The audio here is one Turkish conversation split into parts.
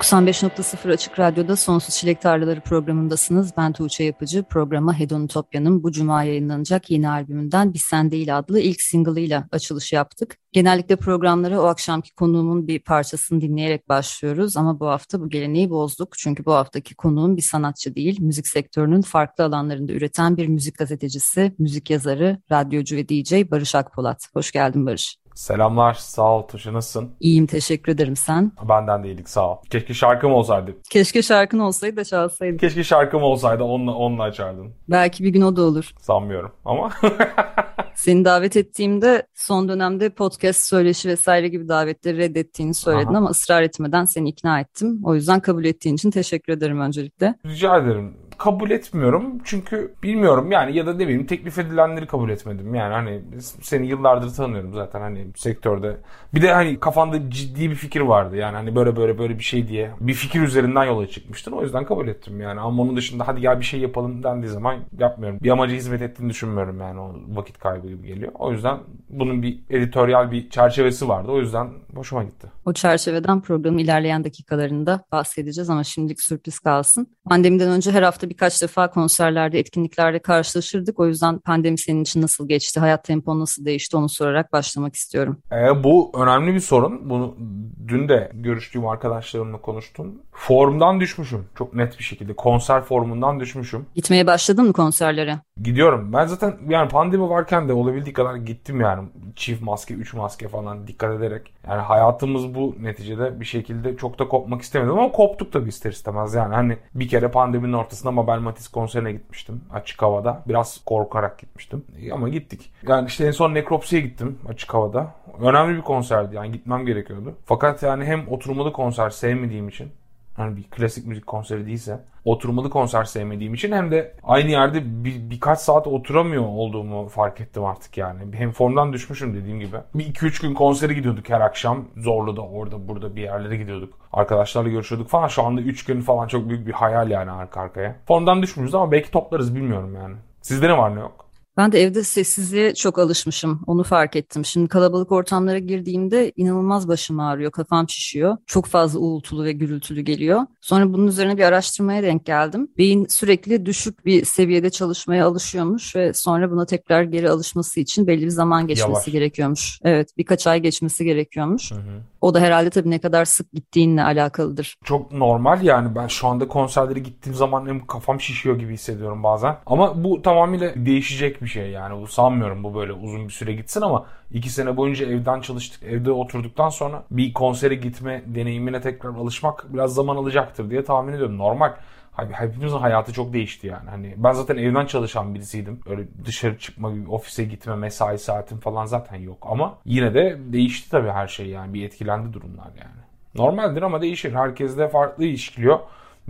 95.0 Açık Radyo'da Sonsuz Çilek Tarlaları programındasınız. Ben Tuğçe Yapıcı. Programa Hedonutopya'nın bu cuma yayınlanacak yeni albümünden Biz Sen Değil adlı ilk single'ıyla açılış yaptık. Genellikle programlara o akşamki konuğumun bir parçasını dinleyerek başlıyoruz ama bu hafta bu geleneği bozduk. Çünkü bu haftaki konuğum bir sanatçı değil, müzik sektörünün farklı alanlarında üreten bir müzik gazetecisi, müzik yazarı, radyocu ve DJ Barış Akpolat. Hoş geldin Barış. Selamlar, sağ ol Tuşu, nasılsın? İyiyim, teşekkür ederim sen. Benden de iyilik, sağ ol. Keşke şarkım olsaydı. Keşke şarkın olsaydı da çalsaydın. Keşke şarkım olsaydı, onunla, onunla açardın. Belki bir gün o da olur. Sanmıyorum ama... Seni davet ettiğimde son dönemde podcast, söyleşi vesaire gibi davetleri reddettiğini söyledin Aha. ama ısrar etmeden seni ikna ettim. O yüzden kabul ettiğin için teşekkür ederim öncelikle. Rica ederim kabul etmiyorum. Çünkü bilmiyorum yani ya da ne bileyim teklif edilenleri kabul etmedim. Yani hani seni yıllardır tanıyorum zaten hani sektörde. Bir de hani kafanda ciddi bir fikir vardı. Yani hani böyle böyle böyle bir şey diye bir fikir üzerinden yola çıkmıştın. O yüzden kabul ettim yani. Ama onun dışında hadi gel bir şey yapalım dendiği zaman yapmıyorum. Bir amaca hizmet ettiğini düşünmüyorum yani o vakit kaybı gibi geliyor. O yüzden bunun bir editoryal bir çerçevesi vardı. O yüzden hoşuma gitti. O çerçeveden programın ilerleyen dakikalarında bahsedeceğiz ama şimdilik sürpriz kalsın. Pandemiden önce her hafta birkaç defa konserlerde, etkinliklerde karşılaşırdık. O yüzden pandemi senin için nasıl geçti, hayat tempon nasıl değişti onu sorarak başlamak istiyorum. E, bu önemli bir sorun. Bunu dün de görüştüğüm arkadaşlarımla konuştum. Formdan düşmüşüm. Çok net bir şekilde. Konser formundan düşmüşüm. Gitmeye başladın mı konserlere? Gidiyorum. Ben zaten yani pandemi varken de olabildiği kadar gittim yani. Çift maske, üç maske falan dikkat ederek. Yani hayatımız bu neticede bir şekilde çok da kopmak istemedim ama koptuk tabii ister istemez. Yani hani bir kere pandeminin ortasında Mabel Matiz konserine gitmiştim açık havada. Biraz korkarak gitmiştim ama gittik. Yani işte en son Nekropsi'ye gittim açık havada. Önemli bir konserdi yani gitmem gerekiyordu. Fakat yani hem oturmalı konser sevmediğim için hani bir klasik müzik konseri değilse oturmalı konser sevmediğim için hem de aynı yerde bir, birkaç saat oturamıyor olduğumu fark ettim artık yani. Hem formdan düşmüşüm dediğim gibi. Bir iki üç gün konsere gidiyorduk her akşam. Zorlu da orada burada bir yerlere gidiyorduk. Arkadaşlarla görüşüyorduk falan. Şu anda üç gün falan çok büyük bir hayal yani arka arkaya. Formdan düşmüşüz ama belki toplarız bilmiyorum yani. Sizde ne var ne yok? Ben de evde sessizliğe çok alışmışım. Onu fark ettim. Şimdi kalabalık ortamlara girdiğimde inanılmaz başım ağrıyor, kafam şişiyor. Çok fazla uğultulu ve gürültülü geliyor. Sonra bunun üzerine bir araştırmaya denk geldim. Beyin sürekli düşük bir seviyede çalışmaya alışıyormuş ve sonra buna tekrar geri alışması için belli bir zaman geçmesi Yavaş. gerekiyormuş. Evet, birkaç ay geçmesi gerekiyormuş. Hı hı. O da herhalde tabii ne kadar sık gittiğinle alakalıdır. Çok normal yani ben şu anda konserlere gittiğim zaman hem kafam şişiyor gibi hissediyorum bazen. Ama bu tamamıyla değişecek bir şey yani. Bu sanmıyorum bu böyle uzun bir süre gitsin ama iki sene boyunca evden çalıştık. Evde oturduktan sonra bir konsere gitme deneyimine tekrar alışmak biraz zaman alacaktır diye tahmin ediyorum. Normal. Hepimizin hayatı çok değişti yani. Hani ben zaten evden çalışan birisiydim. Öyle dışarı çıkma, ofise gitme, mesai saatim falan zaten yok. Ama yine de değişti tabii her şey yani. Bir etkilendi durumlar yani. Normaldir ama değişir. Herkes de farklı işliyor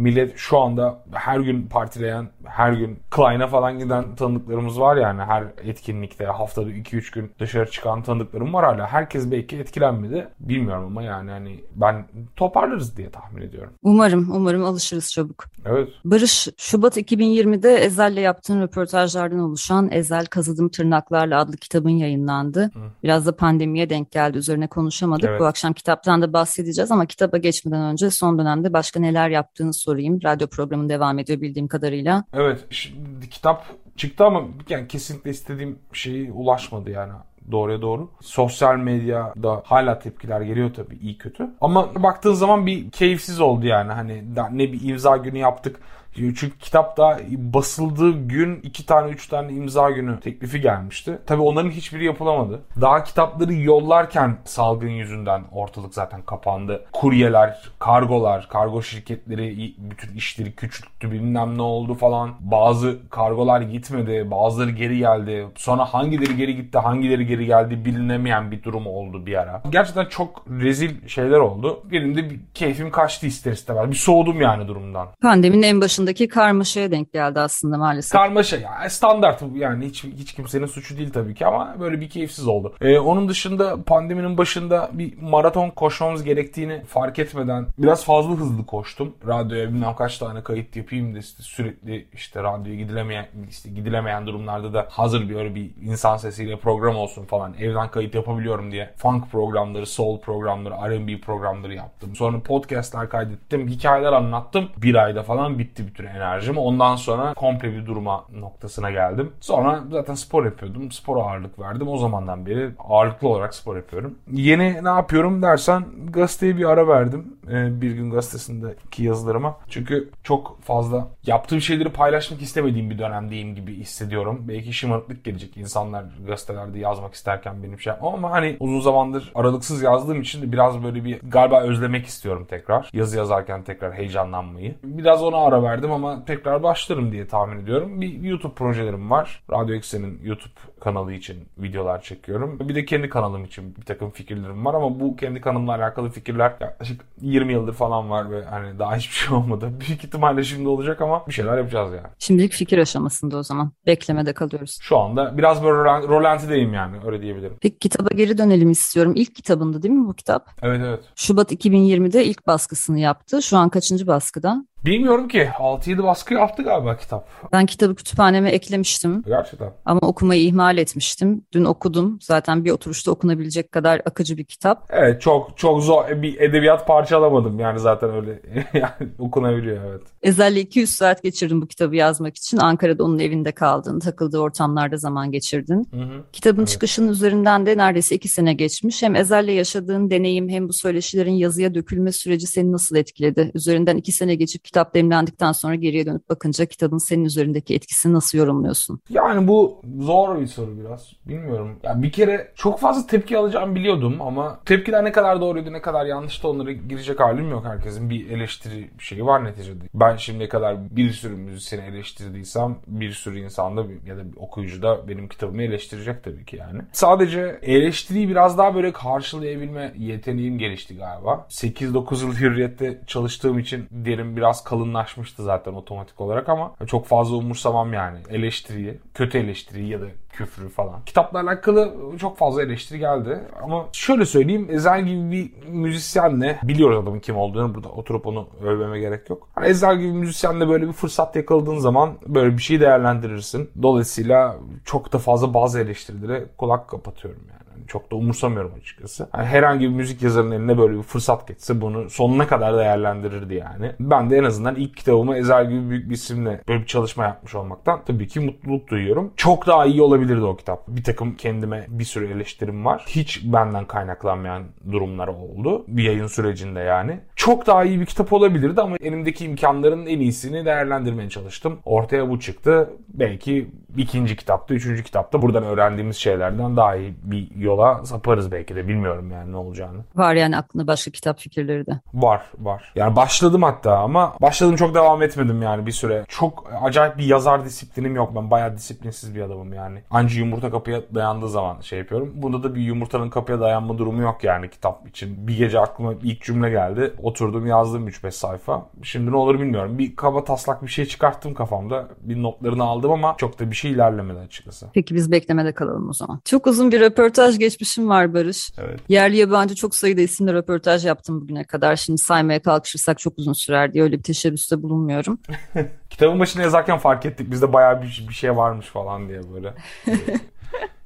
millet şu anda her gün partileyen, her gün Klein'a falan giden tanıdıklarımız var yani her etkinlikte haftada 2-3 gün dışarı çıkan tanıdıklarım var hala. Herkes belki etkilenmedi. Bilmiyorum ama yani hani ben toparlarız diye tahmin ediyorum. Umarım, umarım alışırız çabuk. Evet. Barış, Şubat 2020'de Ezel'le yaptığın röportajlardan oluşan Ezel Kazıdım Tırnaklarla adlı kitabın yayınlandı. Hı. Biraz da pandemiye denk geldi. Üzerine konuşamadık. Evet. Bu akşam kitaptan da bahsedeceğiz ama kitaba geçmeden önce son dönemde başka neler yaptığını sorayım. Radyo programı devam ediyor bildiğim kadarıyla. Evet. Şimdi kitap çıktı ama yani kesinlikle istediğim şeyi ulaşmadı yani doğruya doğru. Sosyal medyada hala tepkiler geliyor tabii iyi kötü. Ama baktığın zaman bir keyifsiz oldu yani. Hani ne bir imza günü yaptık Çünkü kitap da basıldığı gün iki tane üç tane imza günü teklifi gelmişti. Tabii onların hiçbiri yapılamadı. Daha kitapları yollarken salgın yüzünden ortalık zaten kapandı. Kuryeler, kargolar, kargo şirketleri bütün işleri küçülttü bilmem ne oldu falan. Bazı kargolar gitmedi, bazıları geri geldi. Sonra hangileri geri gitti, hangileri geri geldi bilinemeyen bir durum oldu bir ara. Gerçekten çok rezil şeyler oldu. Benim de keyfim kaçtı ister istemez. Bir soğudum yani durumdan. Pandeminin en başındaki karmaşaya denk geldi aslında maalesef. Karmaşa ya standart yani hiç hiç kimsenin suçu değil tabii ki ama böyle bir keyifsiz oldu. Ee, onun dışında pandeminin başında bir maraton koşmamız gerektiğini fark etmeden biraz fazla hızlı koştum. Radyoya bilmem kaç tane kayıt yapayım da işte sürekli işte radyoya gidilemeyen işte gidilemeyen durumlarda da hazır bir öyle bir insan sesiyle program olsun falan evden kayıt yapabiliyorum diye funk programları, soul programları, R&B programları yaptım. Sonra podcastler kaydettim, hikayeler anlattım. Bir ayda falan bitti bütün enerjim. Ondan sonra komple bir duruma noktasına geldim. Sonra zaten spor yapıyordum. Spora ağırlık verdim. O zamandan beri ağırlıklı olarak spor yapıyorum. Yeni ne yapıyorum dersen gazeteye bir ara verdim. Ee, bir gün gazetesindeki yazılarıma. Çünkü çok fazla yaptığım şeyleri paylaşmak istemediğim bir dönemdeyim gibi hissediyorum. Belki şımarıklık gelecek. insanlar gazetelerde yazmak isterken benim şey ama hani uzun zamandır aralıksız yazdığım için de biraz böyle bir galiba özlemek istiyorum tekrar. Yazı yazarken tekrar heyecanlanmayı. Biraz ona ara verdim ama tekrar başlarım diye tahmin ediyorum. Bir YouTube projelerim var. Radyo Eksen'in YouTube kanalı için videolar çekiyorum. Bir de kendi kanalım için bir takım fikirlerim var ama bu kendi kanalımla alakalı fikirler yaklaşık 20 yıldır falan var ve hani daha hiçbir şey olmadı. Büyük ihtimalle şimdi olacak ama bir şeyler yapacağız yani. Şimdilik fikir aşamasında o zaman. Beklemede kalıyoruz. Şu anda biraz böyle rolantideyim yani öyle diyebilirim. Peki kitaba geri dönelim istiyorum. İlk kitabında değil mi bu kitap? Evet evet. Şubat 2020'de ilk baskısını yaptı. Şu an kaçıncı baskıda? Bilmiyorum ki. 6-7 baskı yaptı galiba kitap. Ben kitabı kütüphaneme eklemiştim. Gerçekten. Ama okumayı ihmal etmiştim. Dün okudum. Zaten bir oturuşta okunabilecek kadar akıcı bir kitap. Evet çok çok zor bir edebiyat parçalamadım yani zaten öyle yani okunabiliyor evet. Ezel'le 200 saat geçirdim bu kitabı yazmak için. Ankara'da onun evinde kaldın. Takıldığı ortamlarda zaman geçirdin. Hı hı. Kitabın evet. çıkışının üzerinden de neredeyse iki sene geçmiş. Hem Ezel'le yaşadığın deneyim hem bu söyleşilerin yazıya dökülme süreci seni nasıl etkiledi? Üzerinden iki sene geçip kitap demlendikten sonra geriye dönüp bakınca kitabın senin üzerindeki etkisini nasıl yorumluyorsun? Yani bu zor bir soru biraz. Bilmiyorum. Yani bir kere çok fazla tepki alacağımı biliyordum ama tepkiler ne kadar doğruydu ne kadar yanlıştı onlara girecek halim yok. Herkesin bir eleştiri şeyi var neticede. Ben şimdiye kadar bir sürü müzisyeni eleştirdiysem bir sürü insanda ya da bir okuyucu da benim kitabımı eleştirecek tabii ki yani. Sadece eleştiriyi biraz daha böyle karşılayabilme yeteneğim gelişti galiba. 8-9 yıl hürriyette çalıştığım için derim biraz kalınlaşmıştı zaten otomatik olarak ama çok fazla umursamam yani eleştiriyi, kötü eleştiriyi ya da küfrü falan. Kitapla alakalı çok fazla eleştiri geldi ama şöyle söyleyeyim Ezel gibi bir müzisyenle biliyoruz adamın kim olduğunu burada oturup onu övmeme gerek yok. Hani Ezel gibi bir müzisyenle böyle bir fırsat yakaladığın zaman böyle bir şeyi değerlendirirsin. Dolayısıyla çok da fazla bazı eleştirilere kulak kapatıyorum yani çok da umursamıyorum açıkçası. Yani herhangi bir müzik yazarının eline böyle bir fırsat geçse bunu sonuna kadar değerlendirirdi yani. Ben de en azından ilk kitabımı Ezel gibi büyük bir isimle böyle bir çalışma yapmış olmaktan tabii ki mutluluk duyuyorum. Çok daha iyi olabilirdi o kitap. Bir takım kendime bir sürü eleştirim var. Hiç benden kaynaklanmayan durumlar oldu. Bir yayın sürecinde yani. Çok daha iyi bir kitap olabilirdi ama elimdeki imkanların en iyisini değerlendirmeye çalıştım. Ortaya bu çıktı. Belki ikinci kitapta, üçüncü kitapta buradan öğrendiğimiz şeylerden daha iyi bir yola saparız belki de. Bilmiyorum yani ne olacağını. Var yani aklında başka kitap fikirleri de. Var, var. Yani başladım hatta ama başladım çok devam etmedim yani bir süre. Çok acayip bir yazar disiplinim yok. Ben bayağı disiplinsiz bir adamım yani. Anca yumurta kapıya dayandığı zaman şey yapıyorum. Bunda da bir yumurtanın kapıya dayanma durumu yok yani kitap için. Bir gece aklıma ilk cümle geldi. Oturdum yazdım 3-5 sayfa. Şimdi ne olur bilmiyorum. Bir kaba taslak bir şey çıkarttım kafamda. Bir notlarını aldım ama çok da bir şey ilerlemedi açıkçası. Peki biz beklemede kalalım o zaman. Çok uzun bir röportaj geçmişim var Barış. Evet. Yerli yabancı çok sayıda isimle röportaj yaptım bugüne kadar. Şimdi saymaya kalkışırsak çok uzun sürer diye öyle bir teşebbüste bulunmuyorum. Kitabın başına yazarken fark ettik. Bizde bayağı bir, bir şey varmış falan diye böyle.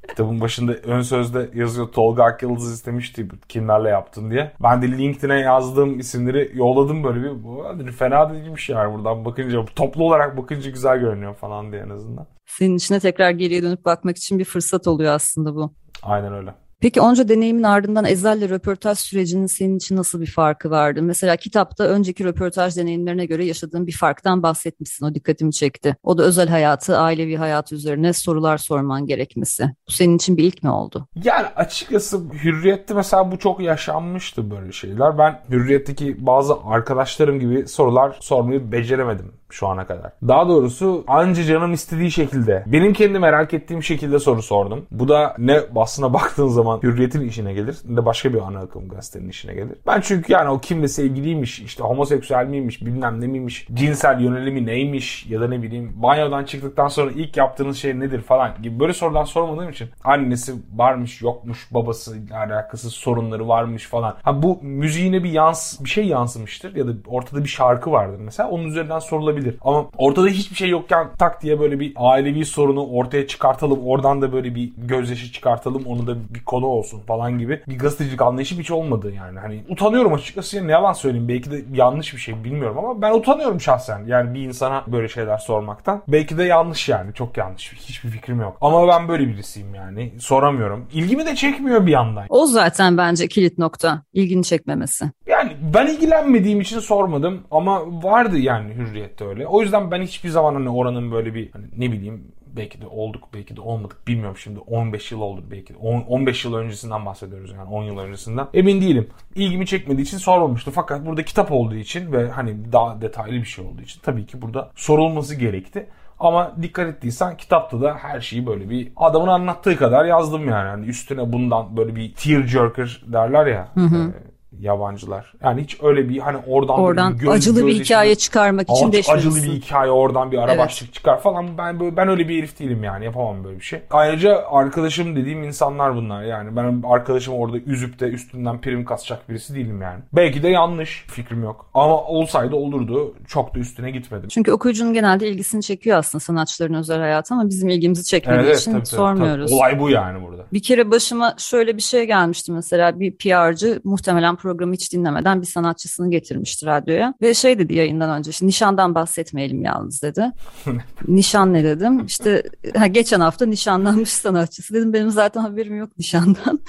Kitabın başında ön sözde yazıyor Tolga Akyıldız istemişti kimlerle yaptın diye. Ben de LinkedIn'e yazdığım isimleri yolladım böyle bir. Bu fena değilmiş yani buradan bakınca. Toplu olarak bakınca güzel görünüyor falan diye en azından. Senin içine tekrar geriye dönüp bakmak için bir fırsat oluyor aslında bu. Aynen öyle. Peki onca deneyimin ardından Ezel'le röportaj sürecinin senin için nasıl bir farkı vardı? Mesela kitapta önceki röportaj deneyimlerine göre yaşadığın bir farktan bahsetmişsin. O dikkatimi çekti. O da özel hayatı, ailevi hayatı üzerine sorular sorman gerekmesi. Bu senin için bir ilk mi oldu? Yani açıkçası Hürriyet'te mesela bu çok yaşanmıştı böyle şeyler. Ben Hürriyet'teki bazı arkadaşlarım gibi sorular sormayı beceremedim şu ana kadar. Daha doğrusu anca canım istediği şekilde, benim kendi merak ettiğim şekilde soru sordum. Bu da ne basına baktığın zaman hürriyetin işine gelir ne de başka bir ana akım gazetenin işine gelir. Ben çünkü yani o kimle sevgiliymiş, işte homoseksüel miymiş, bilmem ne miymiş, cinsel yönelimi neymiş ya da ne bileyim banyodan çıktıktan sonra ilk yaptığınız şey nedir falan gibi böyle sorular sormadığım için annesi varmış yokmuş, babası alakası sorunları varmış falan. Ha bu müziğine bir yans bir şey yansımıştır ya da ortada bir şarkı vardır mesela onun üzerinden sorulabilir olabilir. Ama ortada hiçbir şey yokken tak diye böyle bir ailevi sorunu ortaya çıkartalım. Oradan da böyle bir gözyaşı çıkartalım. Onu da bir konu olsun falan gibi bir gazetecilik anlayışı hiç olmadı yani. Hani utanıyorum açıkçası. Ne yalan söyleyeyim. Belki de yanlış bir şey bilmiyorum ama ben utanıyorum şahsen. Yani bir insana böyle şeyler sormaktan. Belki de yanlış yani. Çok yanlış. Hiçbir fikrim yok. Ama ben böyle birisiyim yani. Soramıyorum. İlgimi de çekmiyor bir yandan. O zaten bence kilit nokta. İlgini çekmemesi. Yani ben ilgilenmediğim için sormadım ama vardı yani hürriyette öyle. O yüzden ben hiçbir zaman hani oranın böyle bir hani ne bileyim belki de olduk belki de olmadık bilmiyorum şimdi 15 yıl oldu belki de 10, 15 yıl öncesinden bahsediyoruz yani 10 yıl öncesinden emin değilim ilgimi çekmediği için sormamıştı fakat burada kitap olduğu için ve hani daha detaylı bir şey olduğu için tabii ki burada sorulması gerekti ama dikkat ettiysen kitapta da her şeyi böyle bir adamın anlattığı kadar yazdım yani. yani üstüne bundan böyle bir tearjerker derler ya. Hı hı. E, yabancılar. Yani hiç öyle bir hani oradan, oradan bir göz, acılı göz bir hikaye çıkarmak için deşmesin. Acılı bir hikaye oradan bir arabaşlık evet. çıkar falan. Ben böyle, ben öyle bir herif değilim yani yapamam böyle bir şey. Ayrıca arkadaşım dediğim insanlar bunlar yani. Ben arkadaşım orada üzüp de üstünden prim kasacak birisi değilim yani. Belki de yanlış fikrim yok. Ama olsaydı olurdu. Çok da üstüne gitmedim. Çünkü okuyucunun genelde ilgisini çekiyor aslında sanatçıların özel hayatı ama bizim ilgimizi çekmediği evet, için tabii, sormuyoruz. Tabii. Olay bu yani burada. Bir kere başıma şöyle bir şey gelmişti mesela bir PR'cı muhtemelen programı hiç dinlemeden bir sanatçısını getirmişti radyoya. Ve şey dedi yayından önce işte nişandan bahsetmeyelim yalnız dedi. Nişan ne dedim? İşte ha, geçen hafta nişanlanmış sanatçısı dedim. Benim zaten haberim yok nişandan.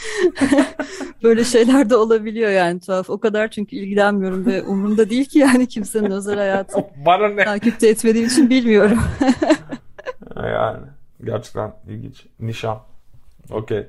Böyle şeyler de olabiliyor yani tuhaf. O kadar çünkü ilgilenmiyorum ve umurumda değil ki yani kimsenin özel hayatı. Bana ne? Takipte etmediğim için bilmiyorum. yani gerçekten ilginç. Nişan. Okey.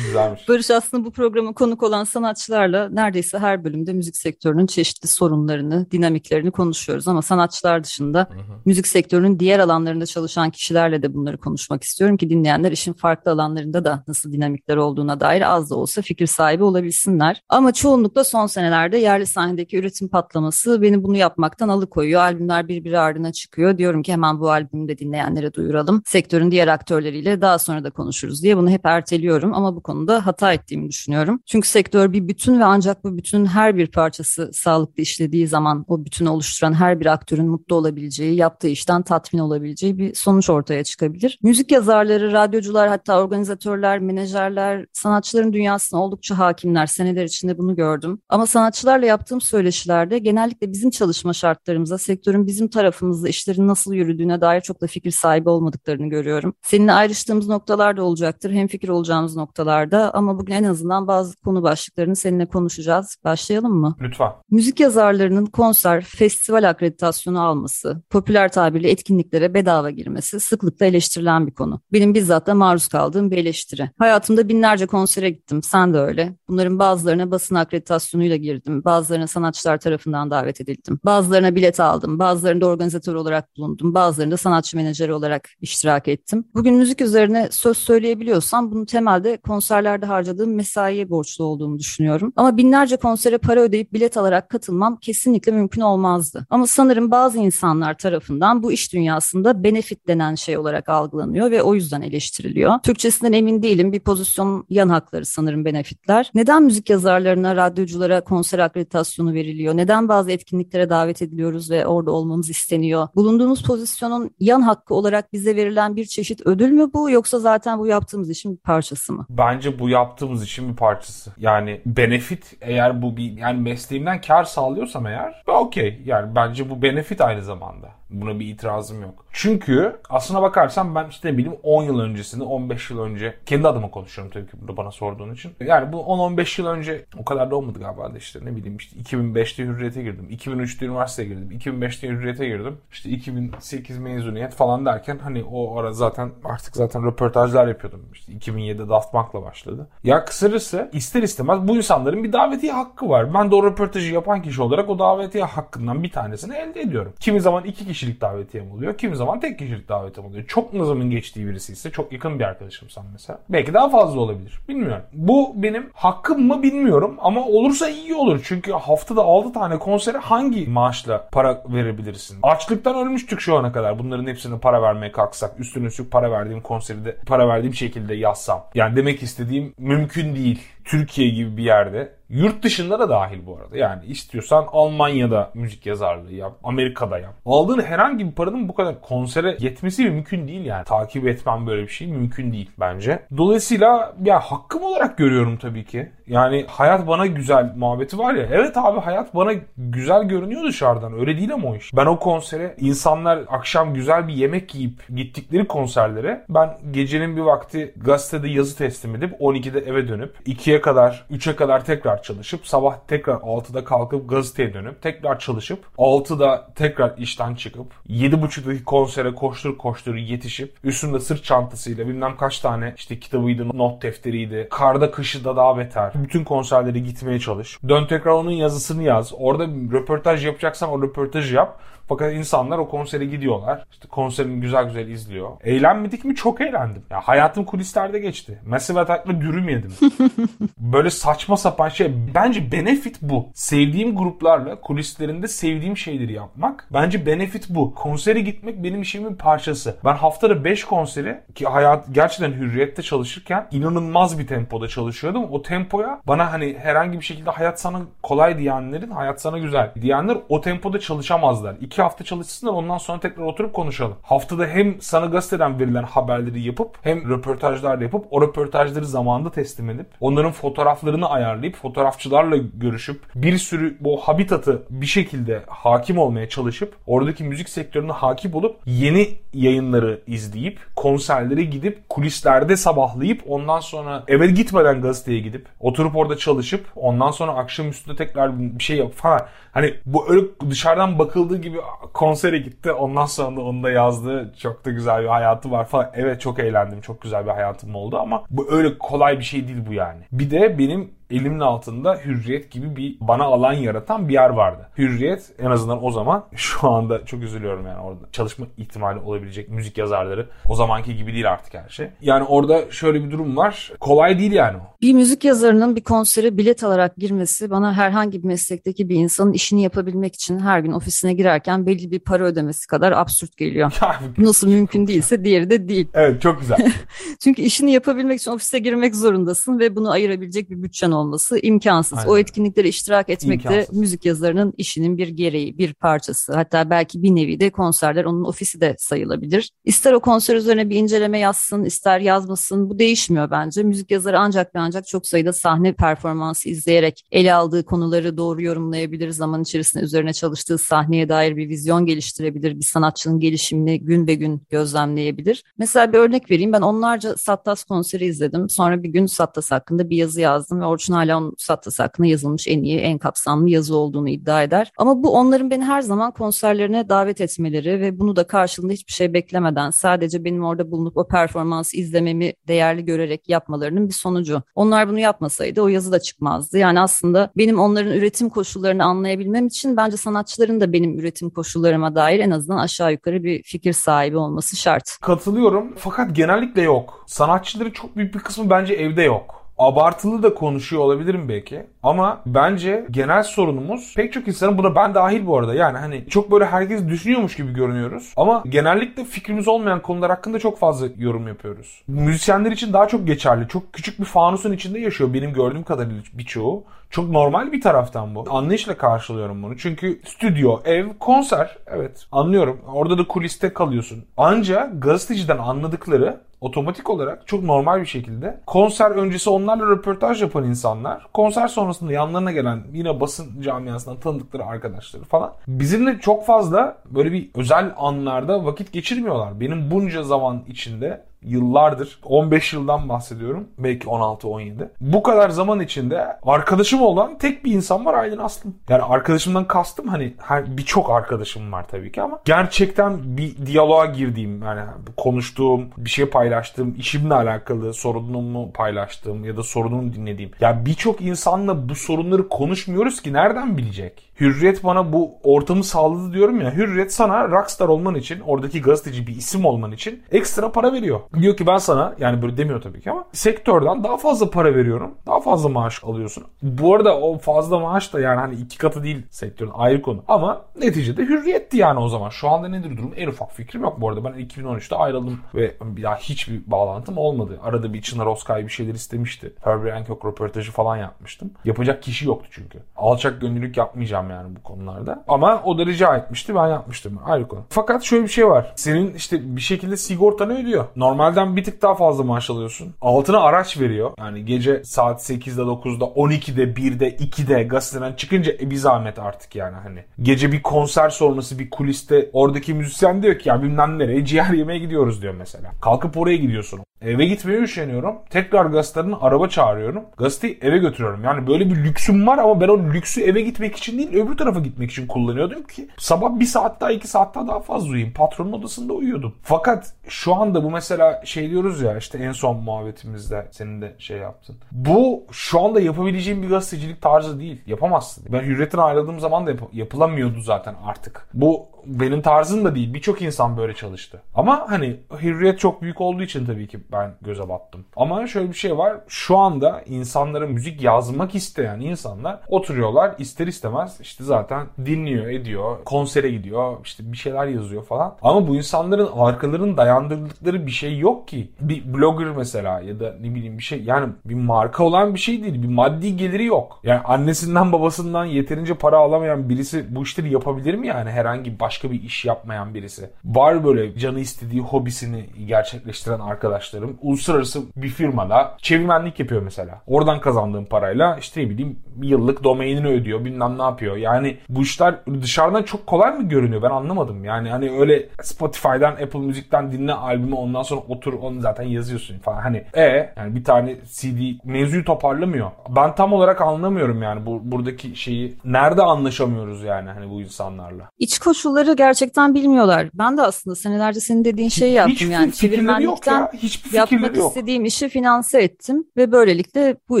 Güzelmiş. Barış aslında bu programa konuk olan sanatçılarla neredeyse her bölümde müzik sektörünün çeşitli sorunlarını, dinamiklerini konuşuyoruz. Ama sanatçılar dışında hı hı. müzik sektörünün diğer alanlarında çalışan kişilerle de bunları konuşmak istiyorum ki dinleyenler işin farklı alanlarında da nasıl dinamikler olduğuna dair az da olsa fikir sahibi olabilsinler. Ama çoğunlukla son senelerde yerli sahnedeki üretim patlaması beni bunu yapmaktan alıkoyuyor. Albümler birbiri ardına çıkıyor. Diyorum ki hemen bu albümü de dinleyenlere duyuralım. Sektörün diğer aktörleriyle daha sonra da konuşuruz diye bunu hep erteliyorum ama bu konuda hata ettiğimi düşünüyorum. Çünkü sektör bir bütün ve ancak bu bütünün her bir parçası sağlıklı işlediği zaman o bütünü oluşturan her bir aktörün mutlu olabileceği, yaptığı işten tatmin olabileceği bir sonuç ortaya çıkabilir. Müzik yazarları, radyocular hatta organizatörler, menajerler sanatçıların dünyasına oldukça hakimler. Seneler içinde bunu gördüm. Ama sanatçılarla yaptığım söyleşilerde genellikle bizim çalışma şartlarımıza, sektörün bizim tarafımızda işlerin nasıl yürüdüğüne dair çok da fikir sahibi olmadıklarını görüyorum. Seninle ayrıştığımız noktalar da olacaktır. Hem fikir olacağımız noktalar noktalarda ama bugün en azından bazı konu başlıklarını seninle konuşacağız. Başlayalım mı? Lütfen. Müzik yazarlarının konser, festival akreditasyonu alması, popüler tabirle etkinliklere bedava girmesi sıklıkla eleştirilen bir konu. Benim bizzat da maruz kaldığım bir eleştiri. Hayatımda binlerce konsere gittim, sen de öyle. Bunların bazılarına basın akreditasyonuyla girdim, bazılarına sanatçılar tarafından davet edildim. Bazılarına bilet aldım, bazılarında organizatör olarak bulundum, bazılarında sanatçı menajeri olarak iştirak ettim. Bugün müzik üzerine söz söyleyebiliyorsam bunu temelde konser konserlerde harcadığım mesaiye borçlu olduğumu düşünüyorum. Ama binlerce konsere para ödeyip bilet alarak katılmam kesinlikle mümkün olmazdı. Ama sanırım bazı insanlar tarafından bu iş dünyasında benefit denen şey olarak algılanıyor ve o yüzden eleştiriliyor. Türkçesinden emin değilim. Bir pozisyon yan hakları sanırım benefitler. Neden müzik yazarlarına, radyoculara konser akreditasyonu veriliyor? Neden bazı etkinliklere davet ediliyoruz ve orada olmamız isteniyor? Bulunduğumuz pozisyonun yan hakkı olarak bize verilen bir çeşit ödül mü bu yoksa zaten bu yaptığımız işin bir parçası mı? Ben bence bu yaptığımız için bir parçası. Yani benefit eğer bu bir yani mesleğimden kar sağlıyorsam eğer okey. Yani bence bu benefit aynı zamanda Buna bir itirazım yok. Çünkü aslına bakarsan ben işte ne bileyim 10 yıl öncesinde 15 yıl önce kendi adıma konuşuyorum tabii ki burada bana sorduğun için. Yani bu 10-15 yıl önce o kadar da olmadı galiba da işte ne bileyim işte 2005'te hürriyete girdim. 2003'te üniversiteye girdim. 2005'te hürriyete girdim. İşte 2008 mezuniyet falan derken hani o ara zaten artık zaten röportajlar yapıyordum. İşte 2007'de Daft Punk'la başladı. Ya kısacası ister istemez bu insanların bir davetiye hakkı var. Ben de o röportajı yapan kişi olarak o davetiye hakkından bir tanesini elde ediyorum. Kimi zaman iki kişilik davetiyem oluyor. Kimi zaman tek kişilik davetiyem oluyor. Çok nazımın geçtiği birisi ise çok yakın bir arkadaşımsan mesela. Belki daha fazla olabilir. Bilmiyorum. Bu benim hakkım mı bilmiyorum ama olursa iyi olur. Çünkü haftada 6 tane konsere hangi maaşla para verebilirsin? Açlıktan ölmüştük şu ana kadar. Bunların hepsine para vermeye kalksak. Üstüne üstlük para verdiğim konseri de para verdiğim şekilde yazsam. Yani demek istediğim mümkün değil. Türkiye gibi bir yerde Yurt dışında da dahil bu arada. Yani istiyorsan Almanya'da müzik yazarlığı yap, Amerika'da yap. Aldığın herhangi bir paranın bu kadar konsere yetmesi mümkün değil yani. Takip etmem böyle bir şey mümkün değil bence. Dolayısıyla ya hakkım olarak görüyorum tabii ki. Yani hayat bana güzel muhabbeti var ya. Evet abi hayat bana güzel görünüyor dışarıdan. Öyle değil ama o iş. Ben o konsere insanlar akşam güzel bir yemek yiyip gittikleri konserlere ben gecenin bir vakti gazetede yazı teslim edip 12'de eve dönüp 2'ye kadar 3'e kadar tekrar çalışıp sabah tekrar 6'da kalkıp gazeteye dönüp tekrar çalışıp 6'da tekrar işten çıkıp 7.30'daki konsere koştur koştur yetişip üstünde sırt çantasıyla bilmem kaç tane işte kitabıydı, not defteriydi. Karda kışı da daha beter. Bütün konserlere gitmeye çalış. Dön tekrar onun yazısını yaz. Orada röportaj yapacaksan o röportajı yap. Fakat insanlar o konsere gidiyorlar. İşte konserini güzel güzel izliyor. Eğlenmedik mi? Çok eğlendim. Ya hayatım kulislerde geçti. Massive Attack'la dürüm yedim. Böyle saçma sapan şey. Bence benefit bu. Sevdiğim gruplarla kulislerinde sevdiğim şeyleri yapmak. Bence benefit bu. Konsere gitmek benim işimin parçası. Ben haftada 5 konseri ki hayat gerçekten hürriyette çalışırken inanılmaz bir tempoda çalışıyordum. O tempoya bana hani herhangi bir şekilde hayat sana kolay diyenlerin hayat sana güzel diyenler o tempoda çalışamazlar iki hafta çalışsınlar ondan sonra tekrar oturup konuşalım. Haftada hem sana gazeteden verilen haberleri yapıp hem röportajlar yapıp o röportajları zamanında teslim edip onların fotoğraflarını ayarlayıp fotoğrafçılarla görüşüp bir sürü bu habitatı bir şekilde hakim olmaya çalışıp oradaki müzik sektörüne hakim olup yeni yayınları izleyip konserlere gidip kulislerde sabahlayıp ondan sonra eve gitmeden gazeteye gidip oturup orada çalışıp ondan sonra akşam üstünde tekrar bir şey yap falan. Hani bu öyle dışarıdan bakıldığı gibi konsere gitti. Ondan sonra da onu da yazdı. Çok da güzel bir hayatı var falan. Evet çok eğlendim. Çok güzel bir hayatım oldu ama bu öyle kolay bir şey değil bu yani. Bir de benim elimin altında Hürriyet gibi bir bana alan yaratan bir yer vardı. Hürriyet en azından o zaman şu anda çok üzülüyorum yani orada çalışma ihtimali olabilecek müzik yazarları o zamanki gibi değil artık her şey. Yani orada şöyle bir durum var. Kolay değil yani o. Bir müzik yazarının bir konsere bilet alarak girmesi bana herhangi bir meslekteki bir insanın işini yapabilmek için her gün ofisine girerken belli bir para ödemesi kadar absürt geliyor. Nasıl mümkün değilse diğeri de değil. Evet çok güzel. Çünkü işini yapabilmek için ofise girmek zorundasın ve bunu ayırabilecek bir bütçen olması imkansız. Aynen. O etkinliklere iştirak etmek imkansız. de müzik yazarının işinin bir gereği, bir parçası. Hatta belki bir nevi de konserler onun ofisi de sayılabilir. İster o konser üzerine bir inceleme yazsın, ister yazmasın bu değişmiyor bence. Müzik yazarı ancak ve ancak çok sayıda sahne performansı izleyerek ele aldığı konuları doğru yorumlayabilir. Zaman içerisinde üzerine çalıştığı sahneye dair bir vizyon geliştirebilir. Bir sanatçının gelişimini gün be gün gözlemleyebilir. Mesela bir örnek vereyim. Ben onlarca Sattas konseri izledim. Sonra bir gün Sattas hakkında bir yazı yazdım ve Orçun hala onun Sattas hakkında yazılmış en iyi, en kapsamlı yazı olduğunu iddia eder. Ama bu onların beni her zaman konserlerine davet etmeleri ve bunu da karşılığında hiçbir şey beklemeden sadece benim orada bulunup o performansı izlememi değerli görerek yapmalarının bir sonucu. Onlar bunu yapmasaydı o yazı da çıkmazdı. Yani aslında benim onların üretim koşullarını anlayabilmem için bence sanatçıların da benim üretim koşullarıma dair en azından aşağı yukarı bir fikir sahibi olması şart. Katılıyorum fakat genellikle yok. Sanatçıların çok büyük bir kısmı bence evde yok abartılı da konuşuyor olabilirim belki. Ama bence genel sorunumuz pek çok insanın buna ben dahil bu arada. Yani hani çok böyle herkes düşünüyormuş gibi görünüyoruz. Ama genellikle fikrimiz olmayan konular hakkında çok fazla yorum yapıyoruz. Müzisyenler için daha çok geçerli. Çok küçük bir fanusun içinde yaşıyor benim gördüğüm kadarıyla birçoğu. Çok normal bir taraftan bu. Anlayışla karşılıyorum bunu. Çünkü stüdyo, ev, konser. Evet anlıyorum. Orada da kuliste kalıyorsun. Ancak gazeteciden anladıkları otomatik olarak çok normal bir şekilde konser öncesi onlarla röportaj yapan insanlar konser sonrası sonrasında yanlarına gelen yine basın camiasından tanıdıkları arkadaşları falan bizimle çok fazla böyle bir özel anlarda vakit geçirmiyorlar. Benim bunca zaman içinde yıllardır 15 yıldan bahsediyorum. Belki 16-17. Bu kadar zaman içinde arkadaşım olan tek bir insan var Aylin Aslım. Yani arkadaşımdan kastım hani birçok arkadaşım var tabii ki ama gerçekten bir diyaloğa girdiğim yani konuştuğum, bir şey paylaştığım, işimle alakalı sorunumu paylaştığım ya da sorunumu dinlediğim. Ya birçok insanla bu sorunları konuşmuyoruz ki nereden bilecek? Hürriyet bana bu ortamı sağladı diyorum ya. Hürriyet sana rockstar olman için, oradaki gazeteci bir isim olman için ekstra para veriyor. Diyor ki ben sana yani böyle demiyor tabii ki ama sektörden daha fazla para veriyorum. Daha fazla maaş alıyorsun. Bu arada o fazla maaş da yani hani iki katı değil sektörün ayrı konu. Ama neticede hürriyetti yani o zaman. Şu anda nedir durum? En ufak fikrim yok bu arada. Ben 2013'te ayrıldım ve bir daha hiçbir bağlantım olmadı. Arada bir Çınar Oskay bir şeyler istemişti. Herbie Hancock röportajı falan yapmıştım. Yapacak kişi yoktu çünkü. Alçak gönüllülük yapmayacağım yani bu konularda. Ama o da rica etmişti ben yapmıştım. Ayrı konu. Fakat şöyle bir şey var. Senin işte bir şekilde sigortanı ödüyor. Normalden bir tık daha fazla maaş alıyorsun. Altına araç veriyor. Yani gece saat 8'de 9'da 12'de 1'de 2'de gazeteden çıkınca e, bir zahmet artık yani hani. Gece bir konser sonrası bir kuliste oradaki müzisyen diyor ki ya bilmem nereye ciğer yemeye gidiyoruz diyor mesela. Kalkıp oraya gidiyorsun. Eve gitmeye üşeniyorum. Tekrar gazeteden araba çağırıyorum. Gazeteyi eve götürüyorum. Yani böyle bir lüksüm var ama ben o lüksü eve gitmek için değil öbür tarafa gitmek için kullanıyordum ki sabah bir saat daha iki saat daha fazla uyuyayım. Patronun odasında uyuyordum. Fakat şu anda bu mesela şey diyoruz ya işte en son muhabbetimizde senin de şey yaptın. Bu şu anda yapabileceğim bir gazetecilik tarzı değil. Yapamazsın. Ben Hürriyet'ten ayrıldığım zaman da yap- yapılamıyordu zaten artık. Bu benim tarzım da değil. Birçok insan böyle çalıştı. Ama hani hürriyet çok büyük olduğu için tabii ki ben göze battım. Ama şöyle bir şey var. Şu anda insanlara müzik yazmak isteyen insanlar oturuyorlar ister istemez işte zaten dinliyor, ediyor, konsere gidiyor, işte bir şeyler yazıyor falan. Ama bu insanların arkalarının dayandırdıkları bir şey yok ki. Bir blogger mesela ya da ne bileyim bir şey yani bir marka olan bir şey değil. Bir maddi geliri yok. Yani annesinden babasından yeterince para alamayan birisi bu işleri yapabilir mi yani herhangi baş başka bir iş yapmayan birisi. Var böyle canı istediği hobisini gerçekleştiren arkadaşlarım. Uluslararası bir firmada çevirmenlik yapıyor mesela. Oradan kazandığım parayla işte ne bileyim yıllık domainini ödüyor bilmem ne yapıyor. Yani bu işler dışarıdan çok kolay mı görünüyor ben anlamadım. Yani hani öyle Spotify'dan Apple Müzik'ten dinle albümü ondan sonra otur onu zaten yazıyorsun falan. Hani e yani bir tane CD mevzuyu toparlamıyor. Ben tam olarak anlamıyorum yani bu buradaki şeyi. Nerede anlaşamıyoruz yani hani bu insanlarla? İç koşulları konuları gerçekten bilmiyorlar. Ben de aslında senelerce senin dediğin şeyi yaptım Hiç yani. Çevirmenlikten ya. yapmak yok. istediğim işi finanse ettim ve böylelikle bu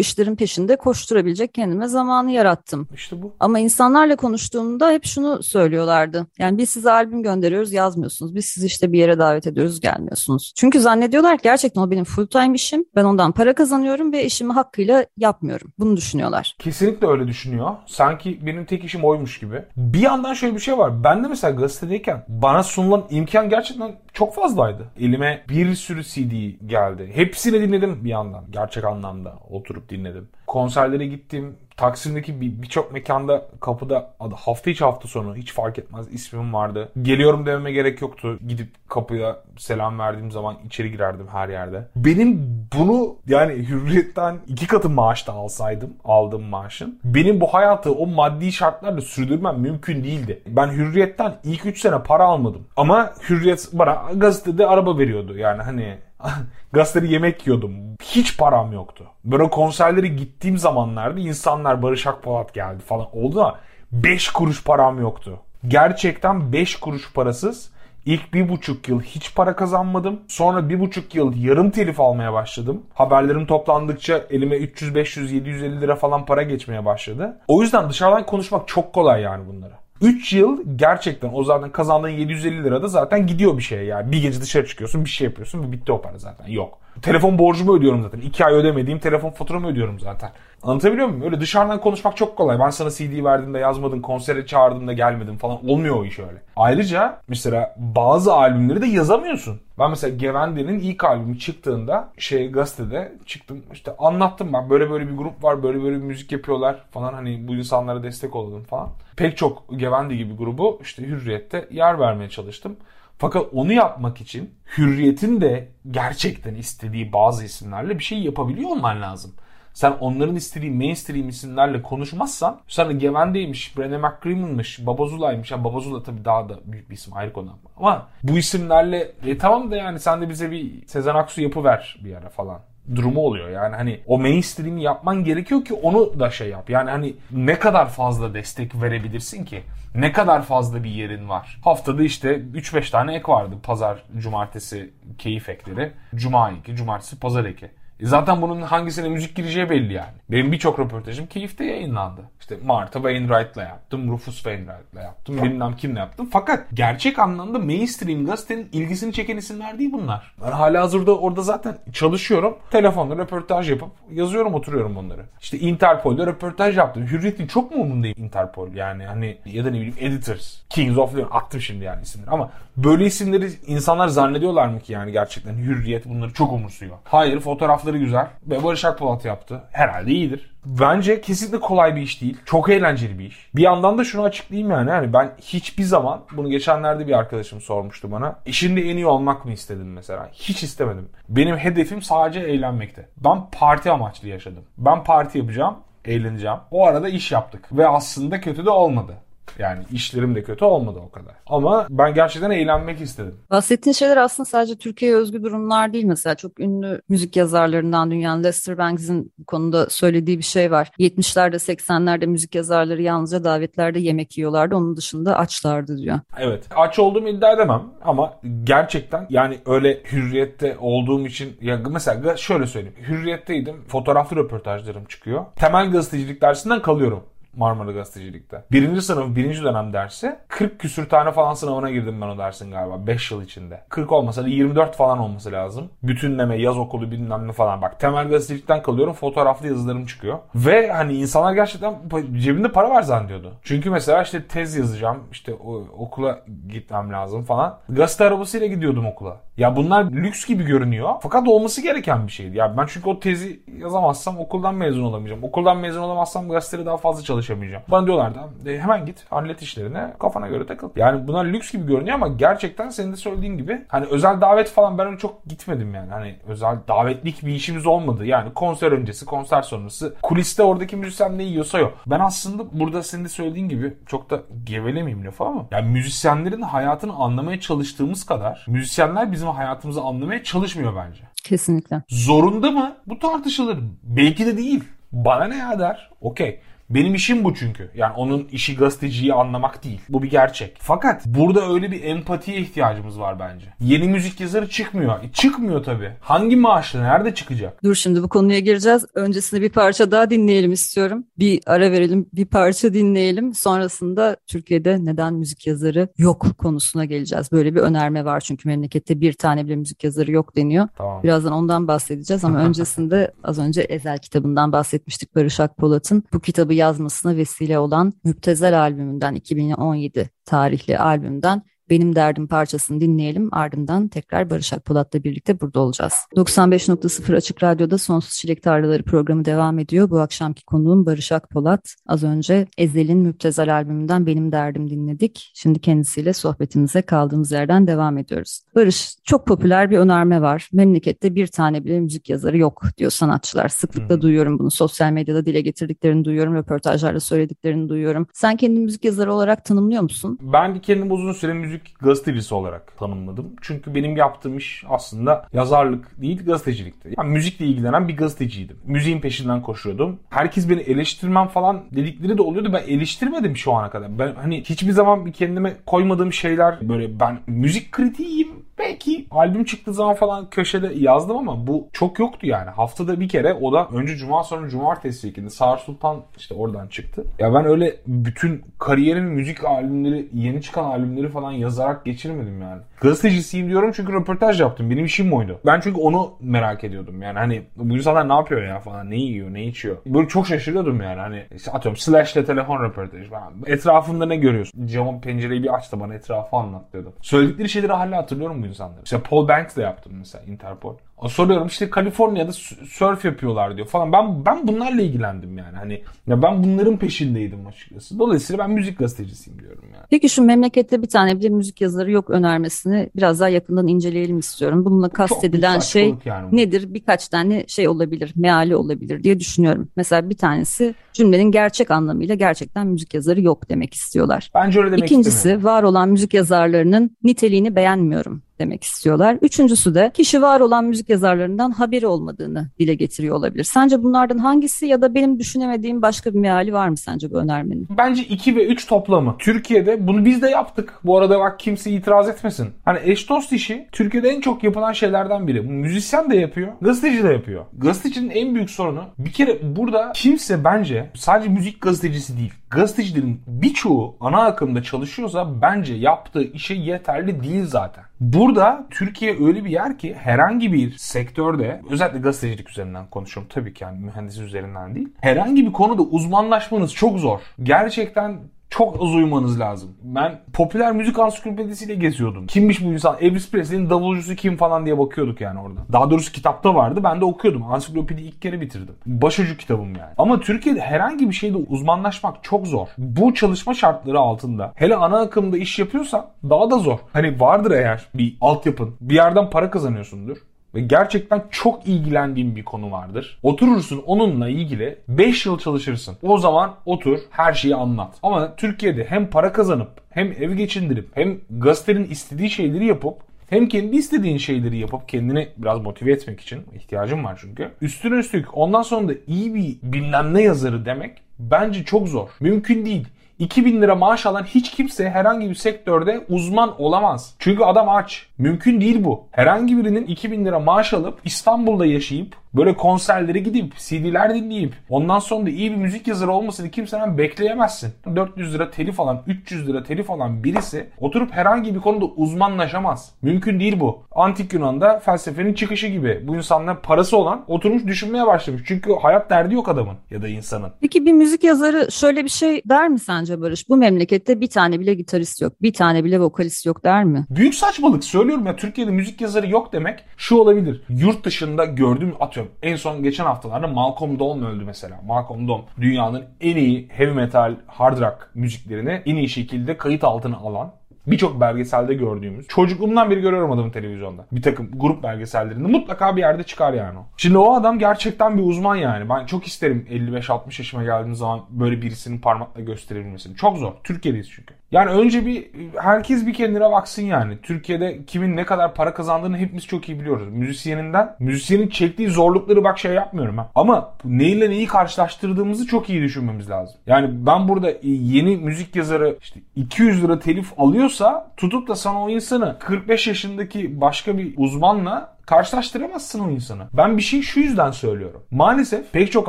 işlerin peşinde koşturabilecek kendime zamanı yarattım. İşte bu. Ama insanlarla konuştuğumda hep şunu söylüyorlardı. Yani biz size albüm gönderiyoruz yazmıyorsunuz. Biz sizi işte bir yere davet ediyoruz gelmiyorsunuz. Çünkü zannediyorlar ki gerçekten o benim full time işim. Ben ondan para kazanıyorum ve işimi hakkıyla yapmıyorum. Bunu düşünüyorlar. Kesinlikle öyle düşünüyor. Sanki benim tek işim oymuş gibi. Bir yandan şöyle bir şey var. Ben de mesela gazetedeyken bana sunulan imkan gerçekten çok fazlaydı. Elime bir sürü CD geldi. Hepsini dinledim bir yandan. Gerçek anlamda oturup dinledim. Konserlere gittim. Taksim'deki birçok bir mekanda kapıda hafta içi hafta sonu hiç fark etmez ismim vardı. Geliyorum dememe gerek yoktu. Gidip kapıya selam verdiğim zaman içeri girerdim her yerde. Benim bunu yani hürriyetten iki katı maaşta alsaydım aldığım maaşın benim bu hayatı o maddi şartlarla sürdürmem mümkün değildi. Ben hürriyetten ilk 3 sene para almadım. Ama hürriyet bana gazetede araba veriyordu. Yani hani gazetede yemek yiyordum. Hiç param yoktu. Böyle konserlere gittiğim zamanlarda insanlar Barış Akpolat geldi falan oldu da 5 kuruş param yoktu. Gerçekten 5 kuruş parasız İlk bir buçuk yıl hiç para kazanmadım. Sonra bir buçuk yıl yarım telif almaya başladım. Haberlerim toplandıkça elime 300, 500, 750 lira falan para geçmeye başladı. O yüzden dışarıdan konuşmak çok kolay yani bunları. 3 yıl gerçekten o zaten kazandığın 750 lira da zaten gidiyor bir şeye yani. Bir gece dışarı çıkıyorsun bir şey yapıyorsun ve bitti o para zaten. Yok. Telefon borcumu ödüyorum zaten. 2 ay ödemediğim telefon faturamı ödüyorum zaten. Anlatabiliyor muyum? Öyle dışarıdan konuşmak çok kolay. Ben sana CD verdiğimde yazmadın, konsere çağırdığımda gelmedin falan. Olmuyor o iş öyle. Ayrıca mesela bazı albümleri de yazamıyorsun. Ben mesela Gevende'nin ilk albümü çıktığında şey gazetede çıktım işte anlattım ben böyle böyle bir grup var böyle böyle bir müzik yapıyorlar falan hani bu insanlara destek olalım falan. Pek çok Gevende gibi grubu işte Hürriyet'te yer vermeye çalıştım. Fakat onu yapmak için Hürriyet'in de gerçekten istediği bazı isimlerle bir şey yapabiliyor olman lazım. sen onların istediği mainstream isimlerle konuşmazsan sana Gevende'ymiş, Brené McCrimmon'mış, Babazula'ymış. Ya Babazula tabii daha da büyük bir isim ayrı konu ama bu isimlerle e tamam da yani sen de bize bir Sezen Aksu yapı ver bir ara falan durumu oluyor. Yani hani o mainstream'i yapman gerekiyor ki onu da şey yap. Yani hani ne kadar fazla destek verebilirsin ki? Ne kadar fazla bir yerin var? Haftada işte 3-5 tane ek vardı. Pazar, cumartesi keyif ekleri. Cuma eki, cumartesi pazar eki. E zaten bunun hangisine müzik gireceği belli yani. Benim birçok röportajım keyifte yayınlandı. İşte Martha Wainwright'la yaptım, Rufus Wainwright'la yaptım, bilmem kimle yaptım. Fakat gerçek anlamda mainstream gazetenin ilgisini çeken isimler değil bunlar. Ben hala hazırda orada zaten çalışıyorum. Telefonla röportaj yapıp yazıyorum, oturuyorum bunları. İşte Interpol'de röportaj yaptım. Hürriyet'in çok mu umundayım Interpol yani hani ya da ne bileyim Editors, Kings of Leon attım şimdi yani isimleri ama böyle isimleri insanlar zannediyorlar mı ki yani gerçekten Hürriyet bunları çok umursuyor. Hayır fotoğrafları güzel ve Barış Akpolat yaptı. Herhalde iyidir. Bence kesinlikle kolay bir iş değil. Çok eğlenceli bir iş. Bir yandan da şunu açıklayayım yani. Hani ben hiçbir zaman bunu geçenlerde bir arkadaşım sormuştu bana. İşinde en iyi olmak mı istedim mesela? Hiç istemedim. Benim hedefim sadece eğlenmekti. Ben parti amaçlı yaşadım. Ben parti yapacağım eğleneceğim. O arada iş yaptık. Ve aslında kötü de olmadı. Yani işlerim de kötü olmadı o kadar. Ama ben gerçekten eğlenmek istedim. Bahsettiğin şeyler aslında sadece Türkiye'ye özgü durumlar değil mesela. Çok ünlü müzik yazarlarından dünyanın Lester Banks'in bu konuda söylediği bir şey var. 70'lerde 80'lerde müzik yazarları yalnızca davetlerde yemek yiyorlardı. Onun dışında açlardı diyor. Evet. Aç olduğumu iddia edemem ama gerçekten yani öyle hürriyette olduğum için ya mesela şöyle söyleyeyim. Hürriyetteydim. Fotoğraflı röportajlarım çıkıyor. Temel gazetecilik dersinden kalıyorum. Marmara Gazetecilik'te. Birinci sınıf, birinci dönem dersi 40 küsür tane falan sınavına girdim ben o dersin galiba 5 yıl içinde. 40 olmasa da 24 falan olması lazım. Bütünleme, yaz okulu bilmem ne falan. Bak temel gazetecilikten kalıyorum fotoğraflı yazılarım çıkıyor. Ve hani insanlar gerçekten cebinde para var zannediyordu. Çünkü mesela işte tez yazacağım, işte okula gitmem lazım falan. Gazete arabasıyla gidiyordum okula. Ya bunlar lüks gibi görünüyor. Fakat olması gereken bir şeydi. Ya ben çünkü o tezi yazamazsam okuldan mezun olamayacağım. Okuldan mezun olamazsam gazetede daha fazla çalışamayacağım. Bana diyorlardı e, hemen git hallet işlerine kafana göre takıl. Yani bunlar lüks gibi görünüyor ama gerçekten senin de söylediğin gibi hani özel davet falan ben öyle çok gitmedim yani. Hani özel davetlik bir işimiz olmadı. Yani konser öncesi, konser sonrası kuliste oradaki müzisyen ne yiyorsa yok. Ben aslında burada senin de söylediğin gibi çok da gevelemeyeyim lafı ama yani müzisyenlerin hayatını anlamaya çalıştığımız kadar müzisyenler bizim hayatımızı anlamaya çalışmıyor bence. Kesinlikle. Zorunda mı? Bu tartışılır. Belki de değil. Bana ne ya der. Okey. Benim işim bu çünkü. Yani onun işi gazeteciyi anlamak değil. Bu bir gerçek. Fakat burada öyle bir empatiye ihtiyacımız var bence. Yeni müzik yazarı çıkmıyor. E, çıkmıyor tabii. Hangi maaşla nerede çıkacak? Dur şimdi bu konuya gireceğiz. Öncesinde bir parça daha dinleyelim istiyorum. Bir ara verelim, bir parça dinleyelim. Sonrasında Türkiye'de neden müzik yazarı yok konusuna geleceğiz. Böyle bir önerme var çünkü memlekette bir tane bile müzik yazarı yok deniyor. Tamam. Birazdan ondan bahsedeceğiz ama öncesinde az önce Ezel kitabından bahsetmiştik Barış Akpolat'ın. Bu kitabı yazmasına vesile olan Müptezel albümünden 2017 tarihli albümden benim Derdim parçasını dinleyelim. Ardından tekrar Barış Akpolat'la birlikte burada olacağız. 95.0 Açık Radyo'da Sonsuz Çilek Tarlaları programı devam ediyor. Bu akşamki konuğum Barış Akpolat. Az önce Ezel'in Müptezel albümünden Benim Derdim dinledik. Şimdi kendisiyle sohbetimize kaldığımız yerden devam ediyoruz. Barış, çok popüler bir önerme var. Memlekette bir tane bile müzik yazarı yok diyor sanatçılar. Sıklıkla hmm. duyuyorum bunu. Sosyal medyada dile getirdiklerini duyuyorum. Röportajlarda söylediklerini duyuyorum. Sen kendini müzik yazarı olarak tanımlıyor musun? Ben kendim uzun süre müzik müzik gazetecisi olarak tanımladım. Çünkü benim yaptığım iş aslında yazarlık değil gazetecilikti. Yani müzikle ilgilenen bir gazeteciydim. Müziğin peşinden koşuyordum. Herkes beni eleştirmem falan dedikleri de oluyordu. Ben eleştirmedim şu ana kadar. Ben hani hiçbir zaman bir kendime koymadığım şeyler böyle ben müzik kritiğiyim belki albüm çıktığı zaman falan köşede yazdım ama bu çok yoktu yani. Haftada bir kere o da önce cuma sonra cumartesi şeklinde. Sağır Sultan işte oradan çıktı. Ya ben öyle bütün kariyerim müzik albümleri, yeni çıkan albümleri falan yazarak geçirmedim yani. Gazetecisiyim diyorum çünkü röportaj yaptım. Benim işim oydu. Ben çünkü onu merak ediyordum yani hani bu insanlar ne yapıyor ya falan ne yiyor ne içiyor. Böyle çok şaşırıyordum yani hani işte atıyorum Slash'le telefon röportajı falan. Etrafında ne görüyorsun? Camın pencereyi bir aç da bana etrafı anlat diyordum. Söyledikleri şeyleri hala hatırlıyorum insanları. İşte Paul Banks de yaptım mesela Interpol. Soruyorum işte Kaliforniya'da surf yapıyorlar diyor falan. Ben ben bunlarla ilgilendim yani. Hani ya ben bunların peşindeydim açıkçası. Dolayısıyla ben müzik gazetecisiyim diyorum yani. Peki şu memlekette bir tane bile müzik yazarı yok önermesini biraz daha yakından inceleyelim istiyorum. Bununla kastedilen şey yani nedir? Birkaç tane şey olabilir, meali olabilir diye düşünüyorum. Mesela bir tanesi cümlenin gerçek anlamıyla gerçekten müzik yazarı yok demek istiyorlar. Bence öyle demek İkincisi var olan müzik yazarlarının niteliğini beğenmiyorum demek istiyorlar. Üçüncüsü de kişi var olan müzik yazarlarından haberi olmadığını dile getiriyor olabilir. Sence bunlardan hangisi ya da benim düşünemediğim başka bir meali var mı sence bu önermenin? Bence 2 ve 3 toplamı. Türkiye'de bunu biz de yaptık. Bu arada bak kimse itiraz etmesin. Hani eş dost işi Türkiye'de en çok yapılan şeylerden biri. Müzisyen de yapıyor, gazeteci de yapıyor. Gazetecinin en büyük sorunu bir kere burada kimse bence sadece müzik gazetecisi değil gazetecilerin birçoğu ana akımda çalışıyorsa bence yaptığı işe yeterli değil zaten. Burada Türkiye öyle bir yer ki herhangi bir sektörde özellikle gazetecilik üzerinden konuşuyorum tabii ki yani mühendis üzerinden değil. Herhangi bir konuda uzmanlaşmanız çok zor. Gerçekten çok az uyumanız lazım. Ben popüler müzik ansiklopedisiyle geziyordum. Kimmiş bu insan? Elvis Presley'in davulcusu kim falan diye bakıyorduk yani orada. Daha doğrusu kitapta vardı. Ben de okuyordum. Ansiklopedi ilk kere bitirdim. Başucu kitabım yani. Ama Türkiye'de herhangi bir şeyde uzmanlaşmak çok zor. Bu çalışma şartları altında hele ana akımda iş yapıyorsan daha da zor. Hani vardır eğer bir altyapın. Bir yerden para kazanıyorsundur ve gerçekten çok ilgilendiğin bir konu vardır. Oturursun onunla ilgili 5 yıl çalışırsın. O zaman otur her şeyi anlat. Ama Türkiye'de hem para kazanıp hem ev geçindirip hem gazetenin istediği şeyleri yapıp hem kendi istediğin şeyleri yapıp kendini biraz motive etmek için ihtiyacım var çünkü. Üstüne üstlük ondan sonra da iyi bir bilmem ne yazarı demek bence çok zor. Mümkün değil. 2000 lira maaş alan hiç kimse herhangi bir sektörde uzman olamaz. Çünkü adam aç. Mümkün değil bu. Herhangi birinin 2000 lira maaş alıp İstanbul'da yaşayıp böyle konserlere gidip CD'ler dinleyip ondan sonra da iyi bir müzik yazarı olmasını kimseden bekleyemezsin. 400 lira telif alan, 300 lira telif alan birisi oturup herhangi bir konuda uzmanlaşamaz. Mümkün değil bu. Antik Yunan'da felsefenin çıkışı gibi. Bu insanlar parası olan oturmuş düşünmeye başlamış. Çünkü hayat derdi yok adamın ya da insanın. Peki bir müzik yazarı şöyle bir şey der mi sence Barış? Bu memlekette bir tane bile gitarist yok, bir tane bile vokalist yok der mi? Büyük saçmalık söylüyorum ya Türkiye'de müzik yazarı yok demek şu olabilir. Yurt dışında gördüğüm atıyorum atıyorum en son geçen haftalarda Malcolm Dawn öldü mesela. Malcolm Dawn dünyanın en iyi heavy metal, hard rock müziklerini en iyi şekilde kayıt altına alan birçok belgeselde gördüğümüz. Çocukluğumdan beri görüyorum adamı televizyonda. Bir takım grup belgesellerinde mutlaka bir yerde çıkar yani o. Şimdi o adam gerçekten bir uzman yani. Ben çok isterim 55-60 yaşıma geldiğim zaman böyle birisinin parmakla gösterebilmesini. Çok zor. Türkiye'deyiz çünkü. Yani önce bir herkes bir kendine baksın yani. Türkiye'de kimin ne kadar para kazandığını hepimiz çok iyi biliyoruz. Müzisyeninden, müzisyenin çektiği zorlukları bak şey yapmıyorum ha. Ama neyle neyi karşılaştırdığımızı çok iyi düşünmemiz lazım. Yani ben burada yeni müzik yazarı işte 200 lira telif alıyorsa tutup da sana o insanı 45 yaşındaki başka bir uzmanla karşılaştıramazsın o insanı. Ben bir şey şu yüzden söylüyorum. Maalesef pek çok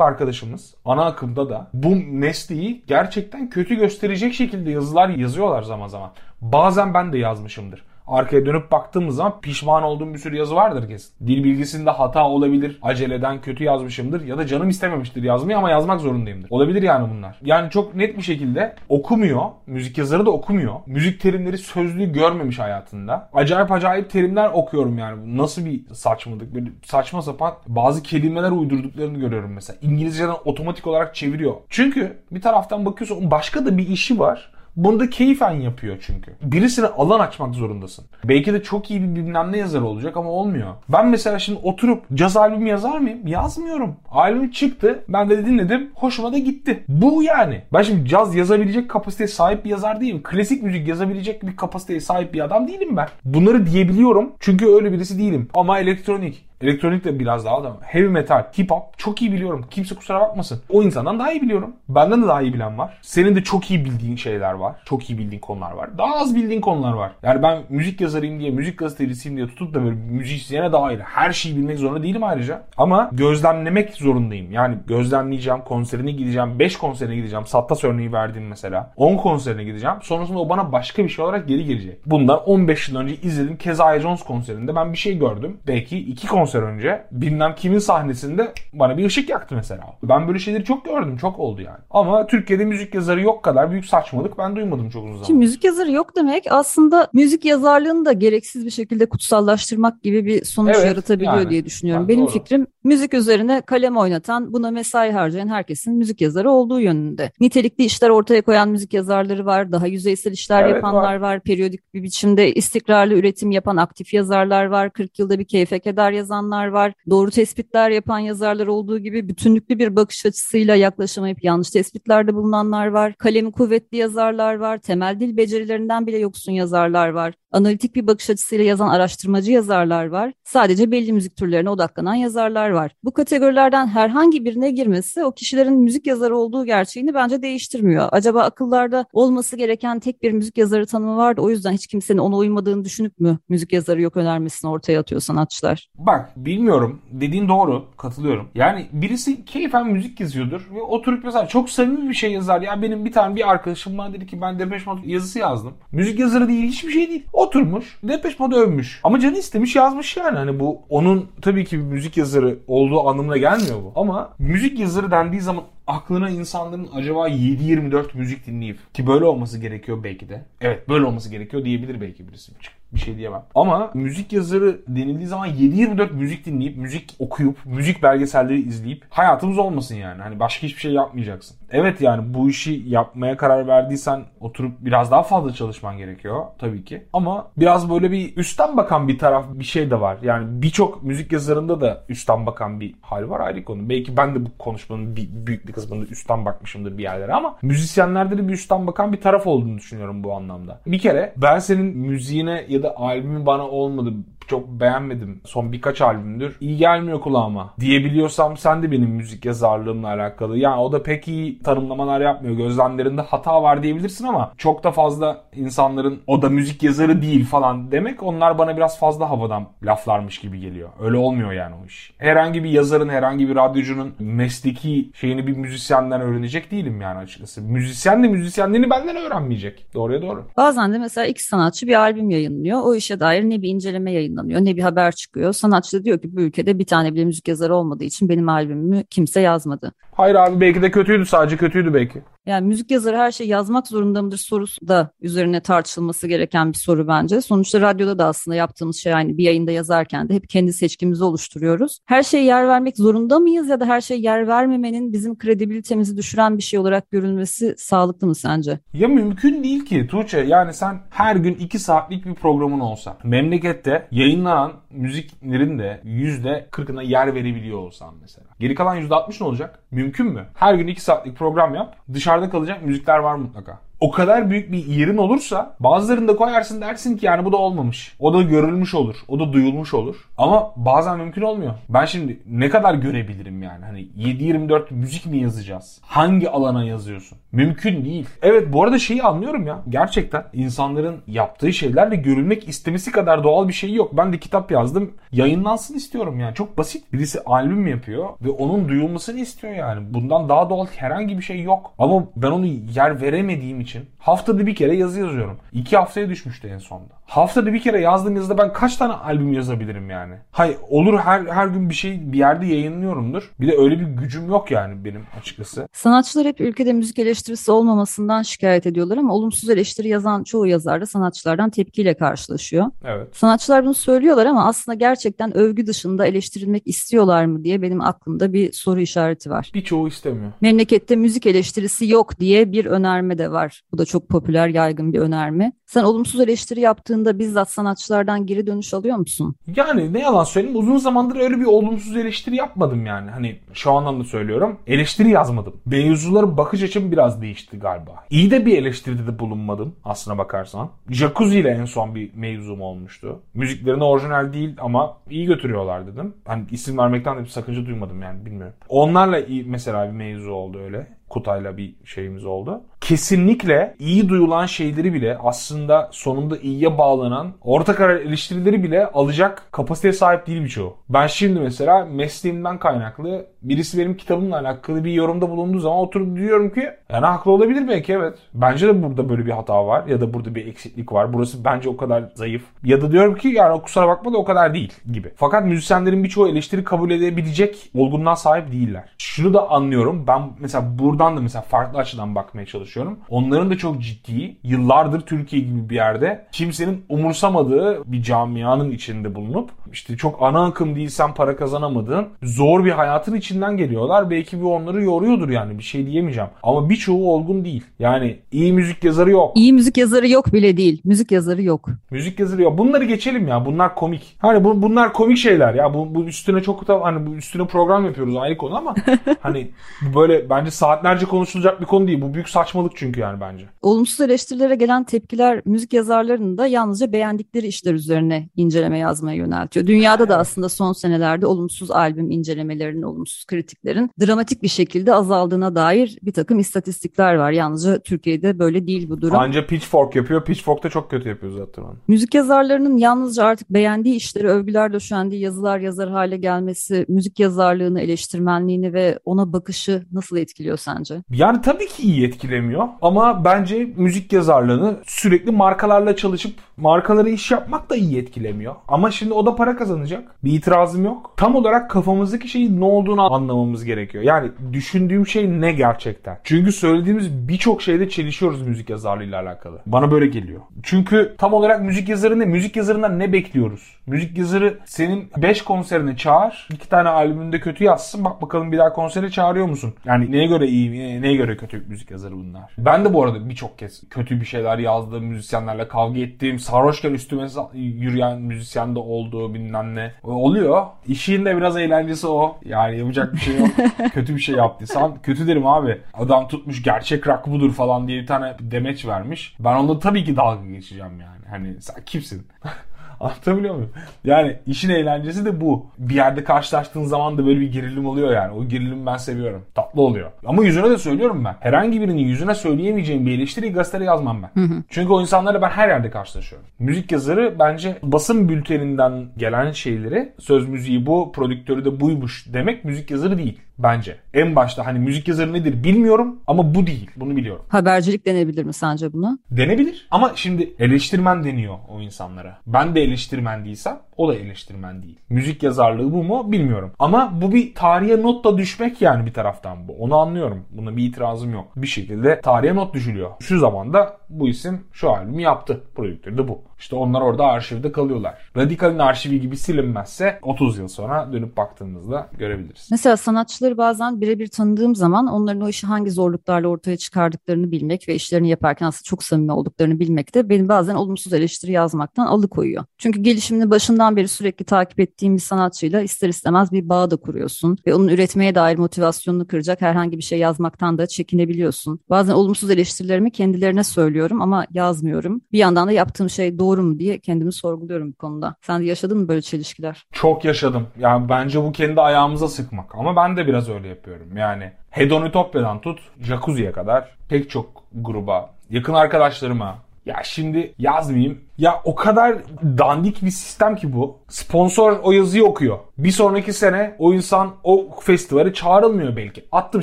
arkadaşımız ana akımda da bu mesleği gerçekten kötü gösterecek şekilde yazılar yazıyorlar zaman zaman. Bazen ben de yazmışımdır arkaya dönüp baktığımız zaman pişman olduğum bir sürü yazı vardır kesin. Dil bilgisinde hata olabilir. Aceleden kötü yazmışımdır ya da canım istememiştir yazmayı ama yazmak zorundayımdır. Olabilir yani bunlar. Yani çok net bir şekilde okumuyor. Müzik yazarı da okumuyor. Müzik terimleri sözlüğü görmemiş hayatında. Acayip acayip terimler okuyorum yani. Nasıl bir saçmalık. Böyle saçma sapan bazı kelimeler uydurduklarını görüyorum mesela. İngilizceden otomatik olarak çeviriyor. Çünkü bir taraftan bakıyorsun başka da bir işi var. Bunu da keyfen yapıyor çünkü. Birisine alan açmak zorundasın. Belki de çok iyi bir bilmem ne yazar olacak ama olmuyor. Ben mesela şimdi oturup caz albümü yazar mıyım? Yazmıyorum. Albüm çıktı. Ben de dinledim. Hoşuma da gitti. Bu yani. Ben şimdi caz yazabilecek kapasiteye sahip bir yazar değilim. Klasik müzik yazabilecek bir kapasiteye sahip bir adam değilim ben. Bunları diyebiliyorum. Çünkü öyle birisi değilim. Ama elektronik, Elektronik de biraz daha da heavy metal, hip hop çok iyi biliyorum. Kimse kusura bakmasın. O insandan daha iyi biliyorum. Benden de daha iyi bilen var. Senin de çok iyi bildiğin şeyler var. Çok iyi bildiğin konular var. Daha az bildiğin konular var. Yani ben müzik yazarıyım diye, müzik gazetecisiyim diye tutup da böyle müzisyene dair her şeyi bilmek zorunda değilim ayrıca. Ama gözlemlemek zorundayım. Yani gözlemleyeceğim, konserine gideceğim, 5 konserine gideceğim. Sattas örneği verdiğim mesela. 10 konserine gideceğim. Sonrasında o bana başka bir şey olarak geri gelecek. Bundan 15 yıl önce izledim Kezaya Jones konserinde ben bir şey gördüm. Belki 2 konser konser önce bilmem kimin sahnesinde bana bir ışık yaktı mesela. Ben böyle şeyleri çok gördüm. Çok oldu yani. Ama Türkiye'de müzik yazarı yok kadar büyük saçmalık ben duymadım çok uzun zaman. Şimdi müzik yazarı yok demek aslında müzik yazarlığını da gereksiz bir şekilde kutsallaştırmak gibi bir sonuç evet, yaratabiliyor yani, diye düşünüyorum. Yani Benim doğru. fikrim müzik üzerine kalem oynatan, buna mesai harcayan herkesin müzik yazarı olduğu yönünde. Nitelikli işler ortaya koyan müzik yazarları var, daha yüzeysel işler evet, yapanlar var. var, periyodik bir biçimde istikrarlı üretim yapan aktif yazarlar var, 40 yılda bir keyfe keder yazanlar var, doğru tespitler yapan yazarlar olduğu gibi bütünlüklü bir bakış açısıyla yaklaşamayıp yanlış tespitlerde bulunanlar var, kalemi kuvvetli yazarlar var, temel dil becerilerinden bile yoksun yazarlar var analitik bir bakış açısıyla yazan araştırmacı yazarlar var. Sadece belli müzik türlerine odaklanan yazarlar var. Bu kategorilerden herhangi birine girmesi o kişilerin müzik yazarı olduğu gerçeğini bence değiştirmiyor. Acaba akıllarda olması gereken tek bir müzik yazarı tanımı vardı. O yüzden hiç kimsenin ona uymadığını düşünüp mü müzik yazarı yok önermesini ortaya atıyor sanatçılar? Bak bilmiyorum. Dediğin doğru. Katılıyorum. Yani birisi keyfen müzik yazıyordur ve oturup mesela çok samimi bir şey yazar. Ya benim bir tane bir arkadaşım bana dedi ki ben Depeche Mode yazısı yazdım. Müzik yazarı değil hiçbir şey değil. Oturmuş Depeche Mode övmüş. Ama canı istemiş yazmış yani. Hani bu onun tabii ki bir müzik yazarı olduğu anlamına gelmiyor bu. Ama müzik yazarı dendiği zaman aklına insanların acaba 7-24 müzik dinleyip ki böyle olması gerekiyor belki de. Evet böyle olması gerekiyor diyebilir belki birisi bir şey diyemem. Ama müzik yazarı denildiği zaman 7-24 müzik dinleyip, müzik okuyup, müzik belgeselleri izleyip hayatımız olmasın yani. Hani başka hiçbir şey yapmayacaksın. Evet yani bu işi yapmaya karar verdiysen oturup biraz daha fazla çalışman gerekiyor tabii ki. Ama biraz böyle bir üstten bakan bir taraf bir şey de var. Yani birçok müzik yazarında da üstten bakan bir hal var ayrı konu. Belki ben de bu konuşmanın bir büyük bir kısmında üstten bakmışımdır bir yerlere ama müzisyenlerde de bir üstten bakan bir taraf olduğunu düşünüyorum bu anlamda. Bir kere ben senin müziğine ya da albümün bana olmadı çok beğenmedim. Son birkaç albümdür. İyi gelmiyor kulağıma diyebiliyorsam sen de benim müzik yazarlığımla alakalı. Yani o da pek iyi tanımlamalar yapmıyor. Gözlemlerinde hata var diyebilirsin ama çok da fazla insanların o da müzik yazarı değil falan demek onlar bana biraz fazla havadan laflarmış gibi geliyor. Öyle olmuyor yani o iş. Herhangi bir yazarın, herhangi bir radyocunun mesleki şeyini bir müzisyenden öğrenecek değilim yani açıkçası. Müzisyen de müzisyenliğini benden öğrenmeyecek. Doğruya doğru. Bazen de mesela iki sanatçı bir albüm yayınlıyor. O işe dair ne bir inceleme yayınlıyor yayınlanıyor ne bir haber çıkıyor. Sanatçı da diyor ki bu ülkede bir tane bile müzik yazarı olmadığı için benim albümümü kimse yazmadı. Hayır abi belki de kötüydü sadece kötüydü belki. Yani müzik yazarı her şey yazmak zorunda mıdır sorusu da üzerine tartışılması gereken bir soru bence. Sonuçta radyoda da aslında yaptığımız şey aynı bir yayında yazarken de hep kendi seçkimizi oluşturuyoruz. Her şeye yer vermek zorunda mıyız ya da her şeye yer vermemenin bizim kredibilitemizi düşüren bir şey olarak görülmesi sağlıklı mı sence? Ya mümkün değil ki Tuğçe. Yani sen her gün iki saatlik bir programın olsa memlekette yayınlanan müziklerin de %40'ına yer verebiliyor olsan mesela. Geri kalan %60 ne olacak? Mümkün mü? Her gün 2 saatlik program yap. Dışarıda kalacak müzikler var mutlaka o kadar büyük bir yerin olursa bazılarını da koyarsın dersin ki yani bu da olmamış. O da görülmüş olur. O da duyulmuş olur. Ama bazen mümkün olmuyor. Ben şimdi ne kadar görebilirim yani? Hani 7-24 müzik mi yazacağız? Hangi alana yazıyorsun? Mümkün değil. Evet bu arada şeyi anlıyorum ya. Gerçekten insanların yaptığı şeylerle görülmek istemesi kadar doğal bir şey yok. Ben de kitap yazdım. Yayınlansın istiyorum yani. Çok basit. Birisi albüm yapıyor ve onun duyulmasını istiyor yani. Bundan daha doğal herhangi bir şey yok. Ama ben onu yer veremediğim için haftada bir kere yazı yazıyorum. İki haftaya düşmüştü en sonunda. Haftada bir kere yazdığım yazıda ben kaç tane albüm yazabilirim yani? Hay olur her her gün bir şey bir yerde yayınlıyorumdur. Bir de öyle bir gücüm yok yani benim açıkçası. Sanatçılar hep ülkede müzik eleştirisi olmamasından şikayet ediyorlar ama olumsuz eleştiri yazan çoğu yazar da sanatçılardan tepkiyle karşılaşıyor. Evet. Sanatçılar bunu söylüyorlar ama aslında gerçekten övgü dışında eleştirilmek istiyorlar mı diye benim aklımda bir soru işareti var. Birçoğu istemiyor. Memlekette müzik eleştirisi yok diye bir önerme de var. Bu da çok popüler, yaygın bir önerme. Sen olumsuz eleştiri yaptığında bizzat sanatçılardan geri dönüş alıyor musun? Yani ne yalan söyleyeyim uzun zamandır öyle bir olumsuz eleştiri yapmadım yani. Hani şu anlamda söylüyorum. Eleştiri yazmadım. Mevzuların bakış açım biraz değişti galiba. İyi de bir eleştiride de bulunmadım aslına bakarsan. Jacuzzi ile en son bir mevzum olmuştu. Müziklerini orijinal değil ama iyi götürüyorlar dedim. Hani isim vermekten de bir sakınca duymadım yani bilmiyorum. Onlarla iyi mesela bir mevzu oldu öyle. Kutay'la bir şeyimiz oldu. Kesinlikle iyi duyulan şeyleri bile aslında sonunda iyiye bağlanan orta karar eleştirileri bile alacak kapasiteye sahip değil birçoğu. Ben şimdi mesela mesleğimden kaynaklı birisi benim kitabımla alakalı bir yorumda bulunduğu zaman oturup diyorum ki yani haklı olabilir belki evet. Bence de burada böyle bir hata var ya da burada bir eksiklik var. Burası bence o kadar zayıf. Ya da diyorum ki yani kusura bakma da o kadar değil gibi. Fakat müzisyenlerin birçoğu eleştiri kabul edebilecek olgunluğa sahip değiller. Şunu da anlıyorum. Ben mesela buradan da mesela farklı açıdan bakmaya çalışıyorum. Onların da çok ciddi yıllardır Türkiye gibi bir yerde kimsenin umursamadığı bir camianın içinde bulunup işte çok ana akım değilsen para kazanamadığın zor bir hayatın içinden geliyorlar. Belki bir onları yoruyordur yani bir şey diyemeyeceğim. Ama birçoğu olgun değil. Yani iyi müzik yazarı yok. İyi müzik yazarı yok bile değil. Müzik yazarı yok. Müzik yazarı yok. Bunları geçelim ya. Bunlar komik. Hani bu, bunlar komik şeyler ya. Bu, bu üstüne çok da hani bu üstüne program yapıyoruz ayrı konu ama hani bu böyle bence saatlerce konuşulacak bir konu değil. Bu büyük saçmalık çünkü yani bence. Olumsuz eleştirilere gelen tepkiler müzik yazarlarının da yalnızca beğendikleri işler üzerine inceleme yazmaya yöneltiyor. Dünyada da aslında son senelerde olumsuz albüm incelemelerinin, olumsuz kritiklerin dramatik bir şekilde azaldığına dair bir takım istatistikler var. Yalnızca Türkiye'de böyle değil bu durum. Anca Pitchfork yapıyor. Pitchfork da çok kötü yapıyor zaten onu. Müzik yazarlarının yalnızca artık beğendiği işleri övgüler döşendiği yazılar yazar hale gelmesi, müzik yazarlığını, eleştirmenliğini ve ona bakışı nasıl etkiliyor sence? Yani tabii ki iyi etkilemiyor ama bence müzik yazarlığını sürekli markalarla çalışıp markalara iş yapmak da iyi etkilemiyor. Ama şimdi o da para kazanacak. Bir itirazım yok. Tam olarak kafamızdaki şeyin ne olduğunu anlamamız gerekiyor. Yani düşündüğüm şey ne gerçekten? Çünkü söylediğimiz birçok şeyde çelişiyoruz müzik yazarlığıyla alakalı. Bana böyle geliyor. Çünkü tam olarak müzik yazarı ne? Müzik yazarından ne bekliyoruz? Müzik yazarı senin 5 konserine çağır. 2 tane albümünde kötü yazsın. Bak bakalım bir daha konsere çağırıyor musun? Yani neye göre iyi, neye göre kötü müzik yazarı bunlar? Ben de bu arada birçok kez kötü bir şeyler yazdığım müzisyenlerle kavga ettiğim, sarhoşken üstüme yürüyen müzisyen de olduğu bilmem ne. Oluyor. İşin de biraz eğlencesi o. Yani yapacak bir şey yok. kötü bir şey yaptıysan kötü derim abi. Adam tutmuş gerçek rock budur falan diye bir tane demeç vermiş. Ben onda tabii ki dalga geçeceğim yani. Hani sen kimsin? Anlatabiliyor muyum? Yani işin eğlencesi de bu. Bir yerde karşılaştığın zaman da böyle bir gerilim oluyor yani. O gerilimi ben seviyorum. Tatlı oluyor. Ama yüzüne de söylüyorum ben. Herhangi birinin yüzüne söyleyemeyeceğim bir eleştiriyi gazetede yazmam ben. Hı hı. Çünkü o insanlarla ben her yerde karşılaşıyorum. Müzik yazarı bence basın bülteninden gelen şeyleri söz müziği bu, prodüktörü de buymuş demek müzik yazarı değil bence. En başta hani müzik yazarı nedir bilmiyorum ama bu değil. Bunu biliyorum. Habercilik denebilir mi sence buna? Denebilir ama şimdi eleştirmen deniyor o insanlara. Ben de eleştirmen değilsem o da eleştirmen değil. Müzik yazarlığı bu mu bilmiyorum. Ama bu bir tarihe not da düşmek yani bir taraftan bu. Onu anlıyorum. Buna bir itirazım yok. Bir şekilde tarihe not düşülüyor. Şu zamanda bu isim şu albümü yaptı. Prodüktörü de bu. İşte onlar orada arşivde kalıyorlar. Radikal'in arşivi gibi silinmezse 30 yıl sonra dönüp baktığımızda görebiliriz. Mesela sanatçıları bazen birebir tanıdığım zaman onların o işi hangi zorluklarla ortaya çıkardıklarını bilmek ve işlerini yaparken aslında çok samimi olduklarını bilmek de beni bazen olumsuz eleştiri yazmaktan alıkoyuyor. Çünkü gelişimini başından beri sürekli takip ettiğim bir sanatçıyla ister istemez bir bağ da kuruyorsun ve onun üretmeye dair motivasyonunu kıracak herhangi bir şey yazmaktan da çekinebiliyorsun. Bazen olumsuz eleştirilerimi kendilerine söylüyorum ama yazmıyorum. Bir yandan da yaptığım şey doğru doğru mu diye kendimi sorguluyorum bu konuda. Sen de yaşadın mı böyle çelişkiler? Çok yaşadım. Yani bence bu kendi ayağımıza sıkmak. Ama ben de biraz öyle yapıyorum. Yani Hedonitopya'dan tut Jacuzzi'ye kadar pek çok gruba, yakın arkadaşlarıma, ya şimdi yazmayayım. Ya o kadar dandik bir sistem ki bu. Sponsor o yazıyı okuyor. Bir sonraki sene o insan o festivale çağrılmıyor belki. Attım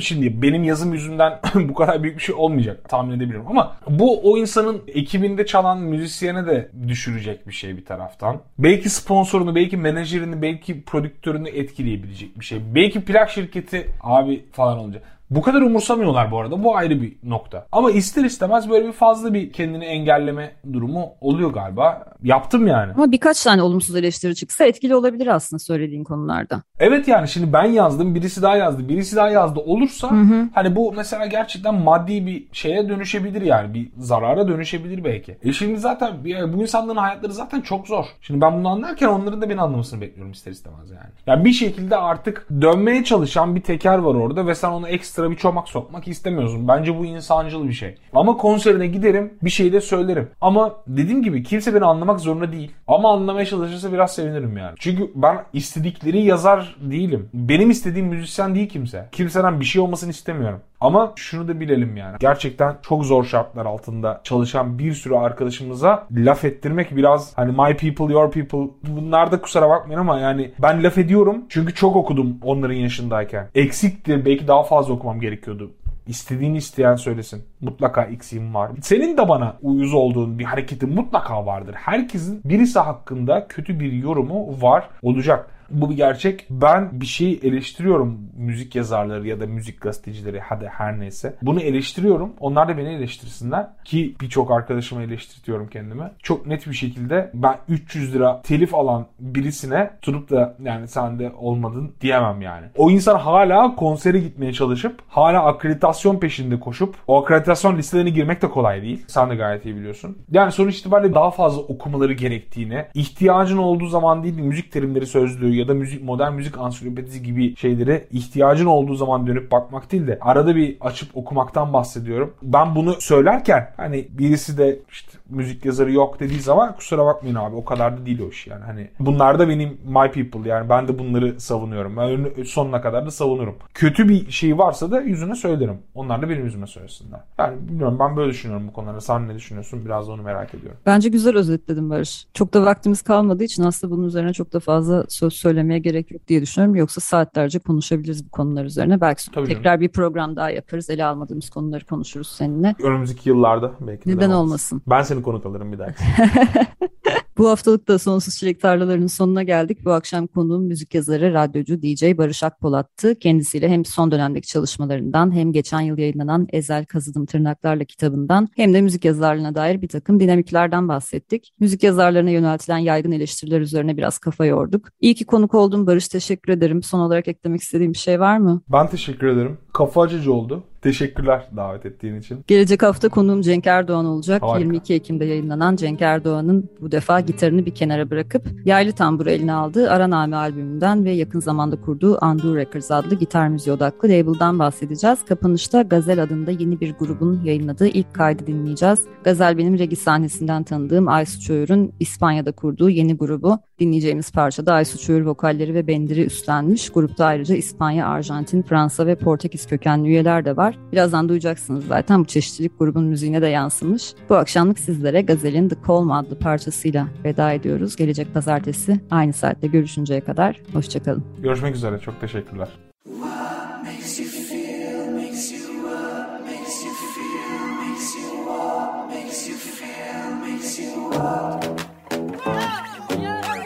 şimdi benim yazım yüzünden bu kadar büyük bir şey olmayacak tahmin edebilirim ama bu o insanın ekibinde çalan müzisyene de düşürecek bir şey bir taraftan. Belki sponsorunu, belki menajerini, belki prodüktörünü etkileyebilecek bir şey. Belki plak şirketi abi falan olacak. Bu kadar umursamıyorlar bu arada. Bu ayrı bir nokta. Ama ister istemez böyle bir fazla bir kendini engelleme durumu oluyor galiba. Yaptım yani. Ama birkaç tane olumsuz eleştiri çıksa etkili olabilir aslında söylediğin konularda. Evet yani şimdi ben yazdım, birisi daha yazdı, birisi daha yazdı olursa hı hı. hani bu mesela gerçekten maddi bir şeye dönüşebilir yani. Bir zarara dönüşebilir belki. E şimdi zaten bu insanların hayatları zaten çok zor. Şimdi ben bunu anlarken onların da beni anlamasını bekliyorum ister istemez yani. Yani bir şekilde artık dönmeye çalışan bir teker var orada ve sen onu ekstra ekstra bir çomak sokmak istemiyorsun. Bence bu insancıl bir şey. Ama konserine giderim bir şey de söylerim. Ama dediğim gibi kimse beni anlamak zorunda değil. Ama anlamaya çalışırsa biraz sevinirim yani. Çünkü ben istedikleri yazar değilim. Benim istediğim müzisyen değil kimse. Kimseden bir şey olmasını istemiyorum. Ama şunu da bilelim yani. Gerçekten çok zor şartlar altında çalışan bir sürü arkadaşımıza laf ettirmek biraz hani my people your people bunlar da kusura bakmayın ama yani ben laf ediyorum çünkü çok okudum onların yaşındayken. Eksiktir belki daha fazla okumam gerekiyordu. İstediğini isteyen söylesin. Mutlaka eksiğim var. Senin de bana uyuz olduğun bir hareketin mutlaka vardır. Herkesin birisi hakkında kötü bir yorumu var olacak. Bu bir gerçek. Ben bir şeyi eleştiriyorum müzik yazarları ya da müzik gazetecileri hadi her neyse. Bunu eleştiriyorum. Onlar da beni eleştirsinler. Ki birçok arkadaşımı eleştirtiyorum kendime. Çok net bir şekilde ben 300 lira telif alan birisine tutup da yani sen de olmadın diyemem yani. O insan hala konsere gitmeye çalışıp hala akreditasyon peşinde koşup o akreditasyon listelerine girmek de kolay değil. Sen de gayet iyi biliyorsun. Yani sonuç itibariyle daha fazla okumaları gerektiğini, ihtiyacın olduğu zaman değil müzik terimleri sözlüğü ya da müzik modern müzik ansiklopedisi gibi şeylere ihtiyacın olduğu zaman dönüp bakmak değil de arada bir açıp okumaktan bahsediyorum. Ben bunu söylerken hani birisi de işte müzik yazarı yok dediği zaman kusura bakmayın abi o kadar da değil o iş yani. Hani bunlar da benim my people yani ben de bunları savunuyorum. Ben sonuna kadar da savunurum. Kötü bir şey varsa da yüzüne söylerim. Onlar da benim yüzüme söylesinler. Yani bilmiyorum ben böyle düşünüyorum bu konularda. Sen ne düşünüyorsun? Biraz da onu merak ediyorum. Bence güzel özetledin Barış. Çok da vaktimiz kalmadığı için aslında bunun üzerine çok da fazla söz söylemeye gerek yok diye düşünüyorum. Yoksa saatlerce konuşabiliriz bu konular üzerine. Belki Tabii tekrar canım. bir program daha yaparız. Ele almadığımız konuları konuşuruz seninle. Önümüzdeki yıllarda belki Neden olmasın? Ben seni konuk alırım bir dahaki. Bu haftalık da Sonsuz Çilek Tarlalarının sonuna geldik. Bu akşam konuğum müzik yazarı, radyocu, DJ Barış Akpolat'tı. Kendisiyle hem son dönemdeki çalışmalarından hem geçen yıl yayınlanan Ezel Kazıdım Tırnaklarla kitabından hem de müzik yazarlığına dair bir takım dinamiklerden bahsettik. Müzik yazarlarına yöneltilen yaygın eleştiriler üzerine biraz kafa yorduk. İyi ki konuk oldum Barış teşekkür ederim. Son olarak eklemek istediğim bir şey var mı? Ben teşekkür ederim. Kafa açıcı oldu. Teşekkürler davet ettiğin için. Gelecek hafta konuğum Cenk Erdoğan olacak. Harika. 22 Ekim'de yayınlanan Cenk Erdoğan'ın bu defa gitarını bir kenara bırakıp yaylı tamburu eline aldığı Araname albümünden ve yakın zamanda kurduğu Undo Records adlı gitar müziği odaklı label'dan bahsedeceğiz. Kapanışta Gazel adında yeni bir grubun yayınladığı ilk kaydı dinleyeceğiz. Gazel benim regi sahnesinden tanıdığım Aysu Çoğur'un İspanya'da kurduğu yeni grubu. Dinleyeceğimiz parçada Aysu Çoğur vokalleri ve bendiri üstlenmiş. Grupta ayrıca İspanya, Arjantin, Fransa ve Portekiz kökenli üyeler de var. Birazdan duyacaksınız zaten bu çeşitlilik grubun müziğine de yansımış. Bu akşamlık sizlere Gazel'in The Calm adlı parçasıyla veda ediyoruz. Gelecek pazartesi aynı saatte görüşünceye kadar hoşçakalın. Görüşmek üzere çok teşekkürler.